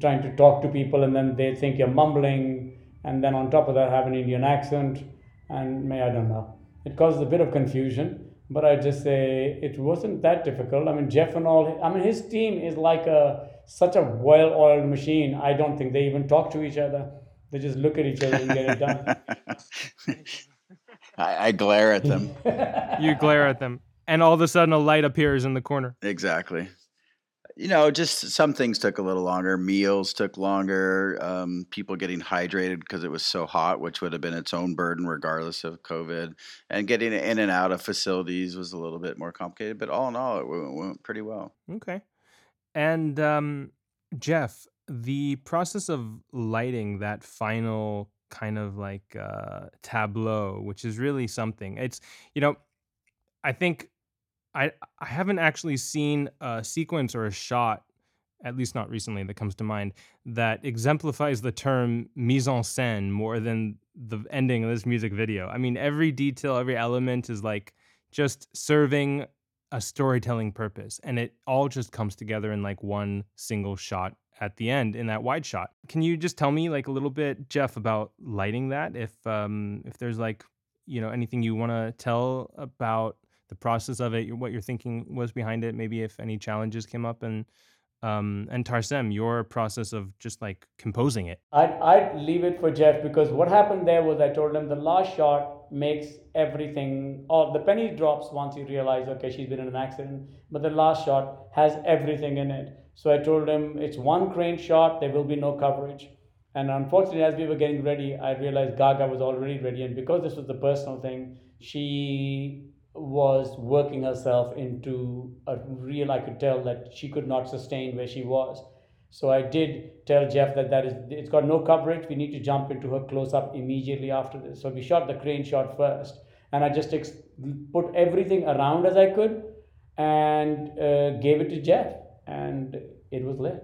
[SPEAKER 1] trying to talk to people, and then they think you're mumbling, and then on top of that have an Indian accent, and may I don't know. It causes a bit of confusion, but I just say it wasn't that difficult. I mean, Jeff and all. I mean, his team is like a such a well-oiled machine. I don't think they even talk to each other. They just look at each other and get it done.
[SPEAKER 2] I, I glare at them.
[SPEAKER 5] You glare at them, and all of a sudden a light appears in the corner.
[SPEAKER 2] Exactly. You know, just some things took a little longer. Meals took longer. Um, people getting hydrated because it was so hot, which would have been its own burden regardless of COVID. And getting in and out of facilities was a little bit more complicated. But all in all, it went, went pretty well.
[SPEAKER 5] Okay. And um, Jeff, the process of lighting that final kind of like uh, tableau, which is really something. It's you know, I think I I haven't actually seen a sequence or a shot, at least not recently, that comes to mind that exemplifies the term mise en scène more than the ending of this music video. I mean, every detail, every element is like just serving a storytelling purpose and it all just comes together in like one single shot at the end in that wide shot can you just tell me like a little bit jeff about lighting that if um if there's like you know anything you want to tell about the process of it what your thinking was behind it maybe if any challenges came up and um and tarsem your process of just like composing it
[SPEAKER 1] I'd, I'd leave it for Jeff because what happened there was I told him the last shot makes everything, or the penny drops once you realize, okay, she's been in an accident, but the last shot has everything in it. So I told him it's one crane shot, there will be no coverage. And unfortunately, as we were getting ready, I realized Gaga was already ready. And because this was the personal thing, she was working herself into a real, I could tell that she could not sustain where she was. So I did tell Jeff that that is it's got no coverage. We need to jump into her close up immediately after this. So we shot the crane shot first, and I just ex- put everything around as I could, and uh, gave it to Jeff, and it was lit.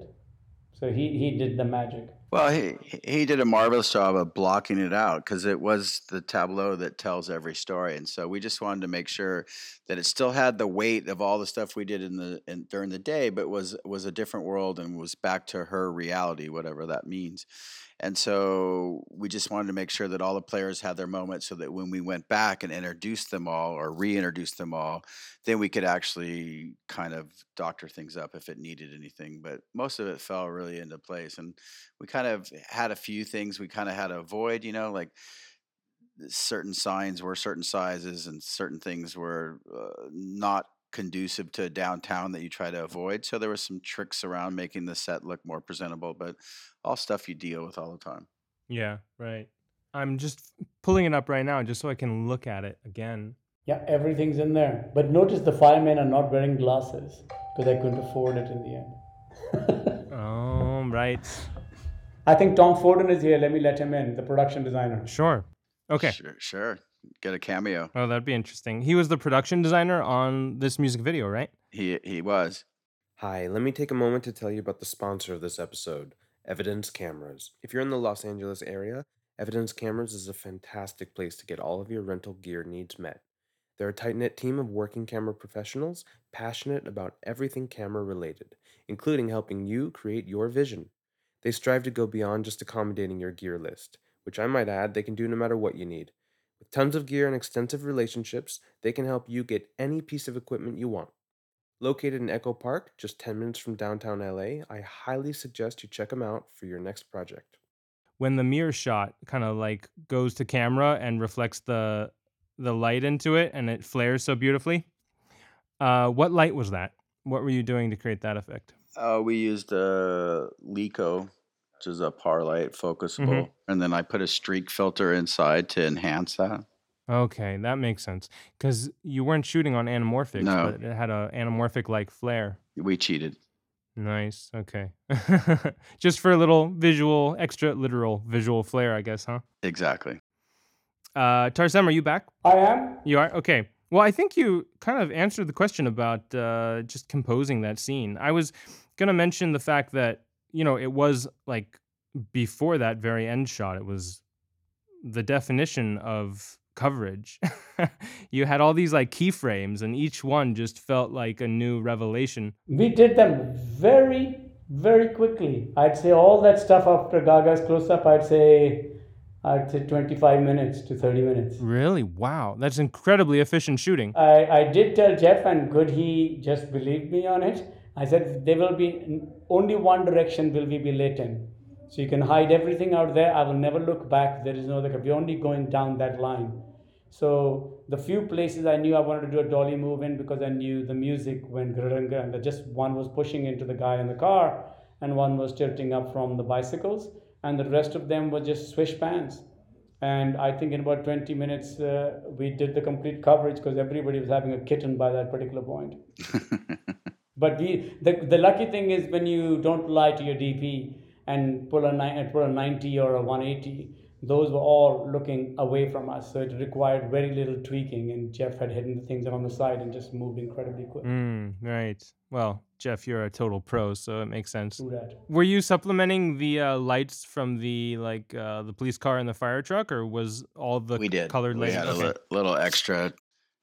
[SPEAKER 1] So he he did the magic.
[SPEAKER 2] Well, he he did a marvelous job of blocking it out because it was the tableau that tells every story, and so we just wanted to make sure that it still had the weight of all the stuff we did in the in, during the day, but was was a different world and was back to her reality, whatever that means. And so we just wanted to make sure that all the players had their moment, so that when we went back and introduced them all or reintroduced them all, then we could actually kind of doctor things up if it needed anything. But most of it fell really into place, and we kind of had a few things we kind of had to avoid, you know, like certain signs were certain sizes and certain things were uh, not conducive to downtown that you try to avoid. So there were some tricks around making the set look more presentable, but all stuff you deal with all the time.
[SPEAKER 5] yeah right i'm just pulling it up right now just so i can look at it again
[SPEAKER 1] Yeah, everything's in there. But notice the firemen are not wearing glasses because I couldn't afford it in the end.
[SPEAKER 5] oh right
[SPEAKER 1] I think Tom Foden is here. Let me let him in, the production designer.
[SPEAKER 5] sure okay
[SPEAKER 2] Sure, sure. Get a cameo.
[SPEAKER 5] Oh, that'd be interesting. He was the production designer on this music video, right?
[SPEAKER 2] He he was.
[SPEAKER 4] Hi, let me take a moment to tell you about the sponsor of this episode, Evidence Cameras. If you're in the Los Angeles area, Evidence Cameras is a fantastic place to get all of your rental gear needs met. They're a tight knit team of working camera professionals passionate about everything camera related, including helping you create your vision. They strive to go beyond just accommodating your gear list, which I might add they can do no matter what you need. With With tons of gear and extensive relationships, they can help you get any piece of equipment you want. Located in Echo Park, just 10 minutes from downtown LA, I highly suggest you check them out for your next project.
[SPEAKER 5] When the mirror shot kind of like goes to camera and reflects the the light into it and it flares so beautifully. Uh, what light was that? What were you doing to create that effect?
[SPEAKER 2] Uh, we used a Leko, which is a par light focusable,
[SPEAKER 5] Mhm.
[SPEAKER 2] and then I put a streak filter inside to enhance that.
[SPEAKER 5] Okay, that makes sense because you weren't shooting on anamorphics,
[SPEAKER 2] No.
[SPEAKER 5] but it had a anamorphic like flare.
[SPEAKER 2] We cheated.
[SPEAKER 5] Nice. Okay. Just for a little visual, extra literal visual flair, I guess, huh?
[SPEAKER 2] Exactly.
[SPEAKER 5] Uh, Tarsem, are you back?
[SPEAKER 1] I am.
[SPEAKER 5] You are? Okay. Well, I think you kind of answered the question about uh, just composing that scene. I was going to mention the fact that, you know, it was like before that very end shot, it was the definition of coverage. you had all these like keyframes, and each one just felt like a new revelation.
[SPEAKER 1] We did them very, very quickly. I'd say all that stuff after Gaga's close up, I'd say, I'd say 25 minutes to 30 minutes.
[SPEAKER 5] Really? Wow. That's incredibly efficient shooting.
[SPEAKER 1] I, I did tell Jeff, and could he just believe me on it? I said, there will be only one direction will we be lit in. So you can hide everything out there. I will never look back. There is no other, we're only going down that line. So the few places I knew I wanted to do a dolly move in because I knew the music went grrranga and just one was pushing into the guy in the car and one was tilting up from the bicycles and the rest of them were just swish pans. And I think in about 20 minutes uh, we did the complete coverage because everybody was having a kitten by that particular point. But we, the, the lucky thing is when you don't lie to your DP and pull a, ni- and pull a 90 or a 180, those were all looking away from us. So it required very little tweaking, and Jeff had hidden the things on the side and just moved incredibly quick.
[SPEAKER 5] Mm, right. Well, Jeff, you're a total pro, so it makes sense.
[SPEAKER 1] Do that.
[SPEAKER 5] Were you supplementing the uh, lights from the like uh, the police car and the fire truck, or was all the
[SPEAKER 2] we did.
[SPEAKER 5] colored
[SPEAKER 2] we
[SPEAKER 5] lights?
[SPEAKER 2] had a li- little extra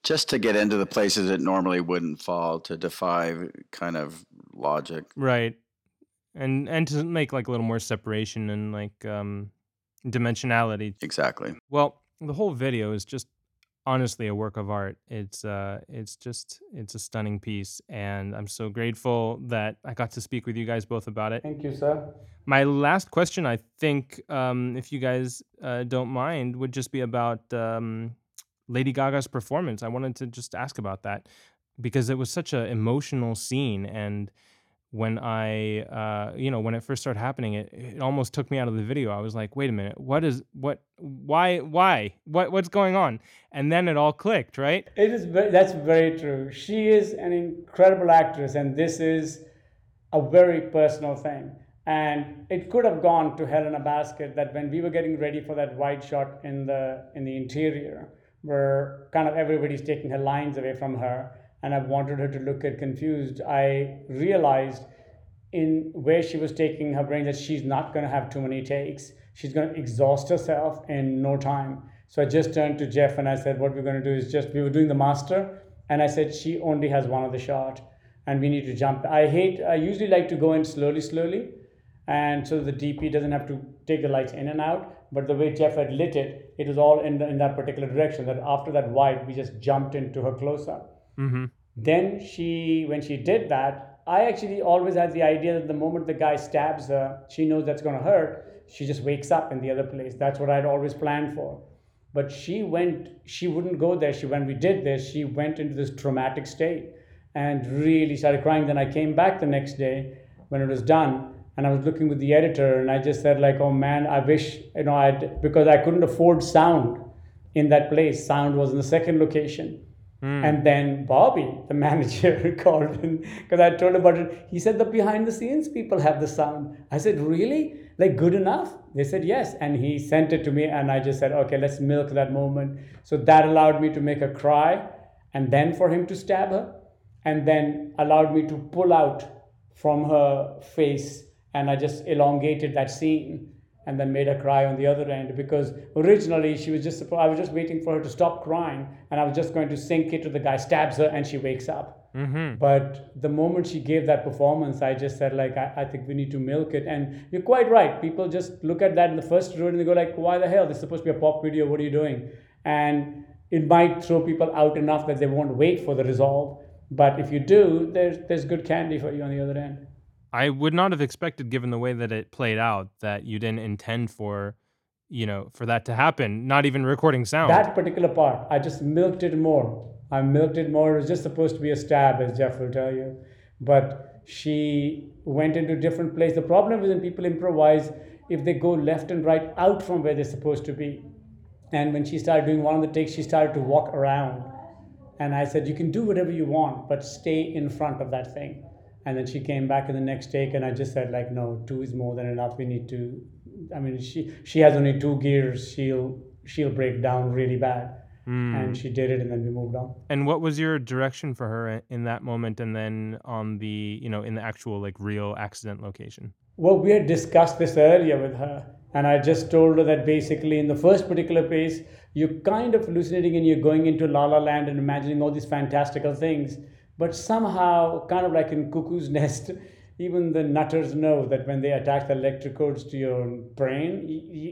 [SPEAKER 2] just to get into the places it normally wouldn't fall to defy kind of logic.
[SPEAKER 5] Right. And and to make like a little more separation and like um dimensionality.
[SPEAKER 2] Exactly.
[SPEAKER 5] Well, the whole video is just honestly a work of art. It's uh it's just it's a stunning piece and I'm so grateful that I got to speak with you guys both about it.
[SPEAKER 1] Thank you, sir.
[SPEAKER 5] My last question, I think, um, if you guys uh, don't mind, would just be about um, Lady Gaga's performance. I wanted to just ask about that because it was such an emotional scene, and when I, uh, you know, when it first started happening, it, it almost took me out of the video. I was like, wait a minute, what is what? Why? Why? What? What's going on? And then it all clicked, right?
[SPEAKER 1] It is that's very true. She is an incredible actress, and this is a very personal thing. And it could have gone to hell in a basket that when we were getting ready for that wide shot in the in the interior, where kind of everybody's taking her lines away from her, and I wanted her to look at confused, I realized in where she was taking her brain that she's not going to have too many takes. She's going to exhaust herself in no time. So I just turned to Jeff and I said, What we're going to do is just, we were doing the master, and I said, She only has one of the shot, and we need to jump. I hate, I usually like to go in slowly, slowly, and so the DP doesn't have to take the lights in and out. But the way Jeff had lit it, it was all in, the, in that particular direction. That after that wide, we just jumped into her close up.
[SPEAKER 5] Mm-hmm.
[SPEAKER 1] Then she, when she did that, I actually always had the idea that the moment the guy stabs her, she knows that's going to hurt. She just wakes up in the other place. That's what I'd always planned for. But she went, she wouldn't go there. She, when we did this, she went into this traumatic state and really started crying. Then I came back the next day when it was done and I was looking with the editor and I just said like, oh man, I wish, you know, I'd, because I couldn't afford sound in that place. Sound was in the second location. Hmm. And then Bobby, the manager, called in because I told him about it. He said the behind the scenes people have the sound. I said, really? Like good enough? They said yes. And he sent it to me, and I just said, okay, let's milk that moment. So that allowed me to make her cry, and then for him to stab her, and then allowed me to pull out from her face, and I just elongated that scene and then made her cry on the other end because originally she was just I was just waiting for her to stop crying and I was just going to sync it to the guy stabs her and she wakes up.
[SPEAKER 5] Mm-hmm.
[SPEAKER 1] But the moment she gave that performance, I just said like I, I think we need to milk it. And you're quite right. People just look at that in the first row and they go like, why the hell? This is supposed to be a pop video. What are you doing? and it might throw people out enough that they won't wait for the resolve. But if you do, there's there's good candy for you on the other end.
[SPEAKER 5] I would not have expected, given the way that it played out, that you didn't intend for, you know, for that to happen. Not even recording sound.
[SPEAKER 1] That particular part, I just milked it more. I milked it more. It was just supposed to be a stab, as Jeff will tell you. But she went into different place. The problem is when people improvise, if they go left and right out from where they're supposed to be. And when she started doing one of the takes, she started to walk around. And I said, You can do whatever you want, but stay in front of that thing. And then she came back in the next take, and I just said, like, no, two is more than enough. We need to. I mean, she she has only two gears. She'll she'll break down really bad.
[SPEAKER 5] Mm.
[SPEAKER 1] And she did it, and then we moved on.
[SPEAKER 5] And what was your direction for her in that moment, and then on the you know in the actual like real accident location?
[SPEAKER 1] Well, we had discussed this earlier with her, and I just told her that basically in the first particular piece, you're kind of hallucinating and you're going into la la land and imagining all these fantastical things. But somehow, kind of like in Cuckoo's Nest, even the nutters know that when they attach the electrodes to your brain,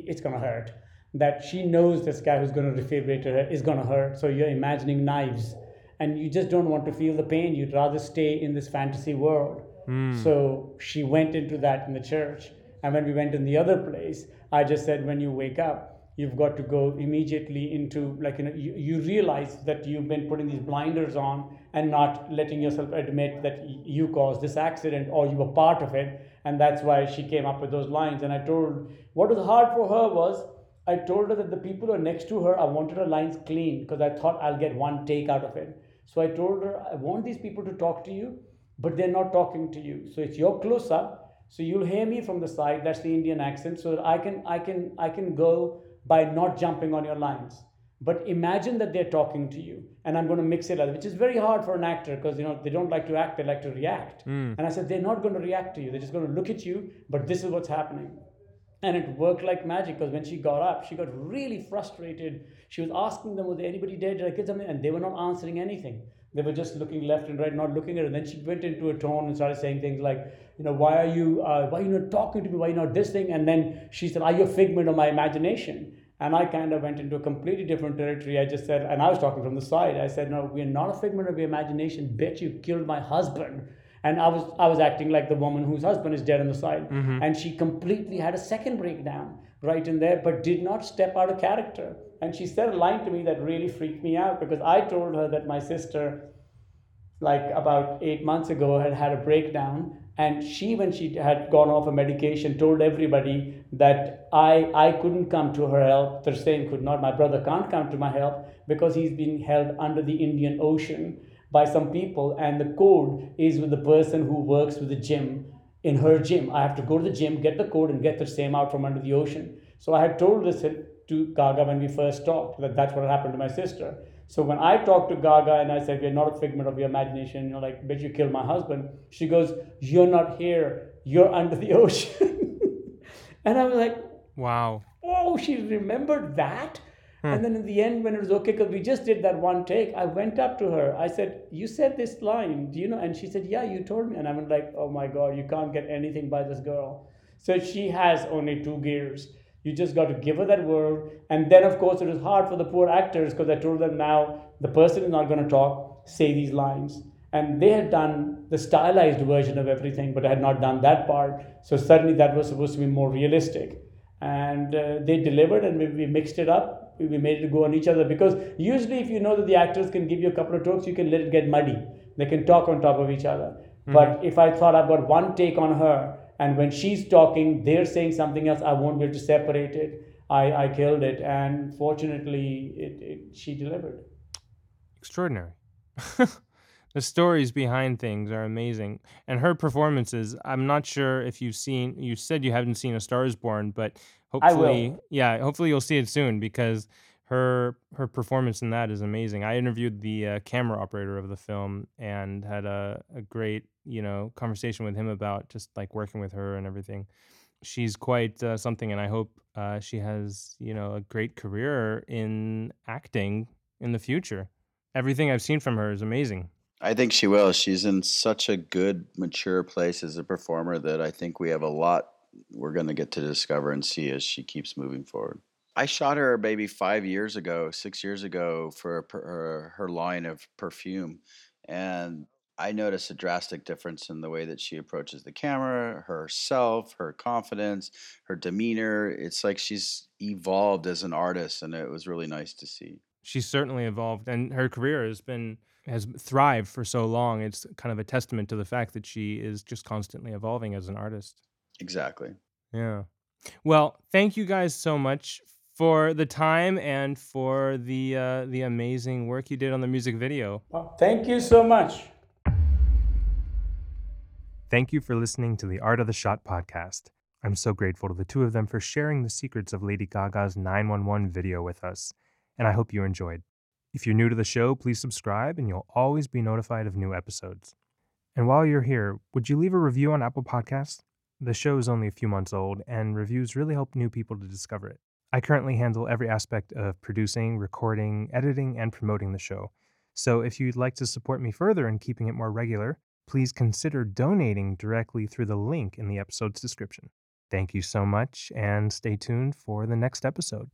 [SPEAKER 1] it's going to hurt. That she knows this guy who's going to defibrillate her is going to hurt. So you're imagining knives. And you just don't want to feel the pain. You'd rather stay in this fantasy world.
[SPEAKER 5] Mm.
[SPEAKER 1] So she went into that in the church. And when we went in the other place, I just said, when you wake up, you've got to go immediately into like you know you, you realize that you've been putting these blinders on and not letting yourself admit that you caused this accident or you were part of it. And that's why she came up with those lines. And i told what was hard for her was i told her that the people who are next to her i wanted her lines clean because i thought i'll get one take out of it. So i told her i want these people to talk to you but they're not talking to you. So it's your close up. So you'll hear me from the side. That's the indian accent. So that i can i can i can go by not jumping on your lines. But imagine that they're talking to you, and I'm going to mix it up, which is very hard for an actor because you know they don't like to act; they like to react.
[SPEAKER 5] Mm.
[SPEAKER 1] And I said they're not going to react to you; they're just going to look at you. But this is what's happening, and it worked like magic because when she got up, she got really frustrated. She was asking them, "Was there anybody dead? Did I get something?" And they were not answering anything. They were just looking left and right, not looking at her. And then she went into a tone and started saying things like, you know, why are you, uh, why are you not talking to me? Why are you not this thing? And then she said, are you a figment of my imagination? And I kind of went into a completely different territory. I just said, and I was talking from the side. I said, no, we're not a figment of your imagination. Bet you killed my husband. And I was I was acting like the woman whose husband is dead on the side.
[SPEAKER 5] Mm-hmm.
[SPEAKER 1] And she completely had a second breakdown right in there, but did not step out of character. And she said a line to me that really freaked me out because I told her that my sister, like about eight months ago, had had a breakdown and she when she had gone off a medication told everybody that i i couldn't come to her help. Same could not my brother can't come to my help because he's being held under the indian ocean by some people. And the code is with the person who works with the gym in her gym. I have to go to the gym get the code and get the same out from under the ocean. So i had told this to gaga when we first talked that that's what happened to my sister so when I talked to Gaga and I said, We're not a figment of your imagination, you know, like, bet you killed my husband, she goes, You're not here, you're under the ocean. and I was like,
[SPEAKER 5] Wow.
[SPEAKER 1] Oh, she remembered that? Hmm. And then in the end, when it was okay, because we just did that one take, I went up to her. I said, You said this line, do you know? And she said, Yeah, you told me. And I was like, Oh my God, you can't get anything by this girl. So she has only two gears. You just got to give her that word. And then, of course, it was hard for the poor actors because I told them now the person is not going to talk, say these lines. And they had done the stylized version of everything, but I had not done that part. So suddenly that was supposed to be more realistic. And uh, they delivered and we, we mixed it up. We made it go on each other because usually, if you know that the actors can give you a couple of talks, you can let it get muddy. They can talk on top of each other. Mm-hmm. But if I thought I've got one take on her, and when she's talking they're saying something else i won't be able to separate it. I, I killed it. And fortunately it, it she delivered.
[SPEAKER 5] Extraordinary. The stories behind things are amazing. And her performances i'm not sure if you've seen you said you haven't seen a star is born but hopefully yeah hopefully you'll see it soon because her her performance in that is amazing. I interviewed the uh, camera operator of the film and had a, a great you know conversation with him about just like working with her and everything. She's quite uh, something, and I hope uh, she has you know a great career in acting in the future. Everything I've seen from her is amazing.
[SPEAKER 2] I think she will. She's in such a good, mature place as a performer that I think we have a lot we're going to get to discover and see as she keeps moving forward. I shot her maybe five years ago, six years ago for her, her line of perfume, and I noticed a drastic difference in the way that she approaches the camera, herself, her confidence, her demeanor. It's like she's evolved as an artist, and it was really nice to see.
[SPEAKER 5] She's certainly evolved, and her career has been has thrived for so long. It's kind of a testament to the fact that she is just constantly evolving as an artist.
[SPEAKER 2] Exactly.
[SPEAKER 5] Yeah. Well, thank you guys so much for the time and for the uh, the amazing work you did on the music video.
[SPEAKER 1] Well, thank you so much.
[SPEAKER 5] Thank you for listening to the Art of the Shot podcast. I'm so grateful to the two of them for sharing the secrets of Lady Gaga's 911 video with us, and I hope you enjoyed. If you're new to the show, please subscribe and you'll always be notified of new episodes. And while you're here, would you leave a review on Apple Podcasts? The show is only a few months old, and reviews really help new people to discover it. I currently handle every aspect of producing, recording, editing, and promoting the show. So if you'd like to support me further in keeping it more regular, please consider donating directly through the link in the episode's description. Thank you so much, and stay tuned for the next episode.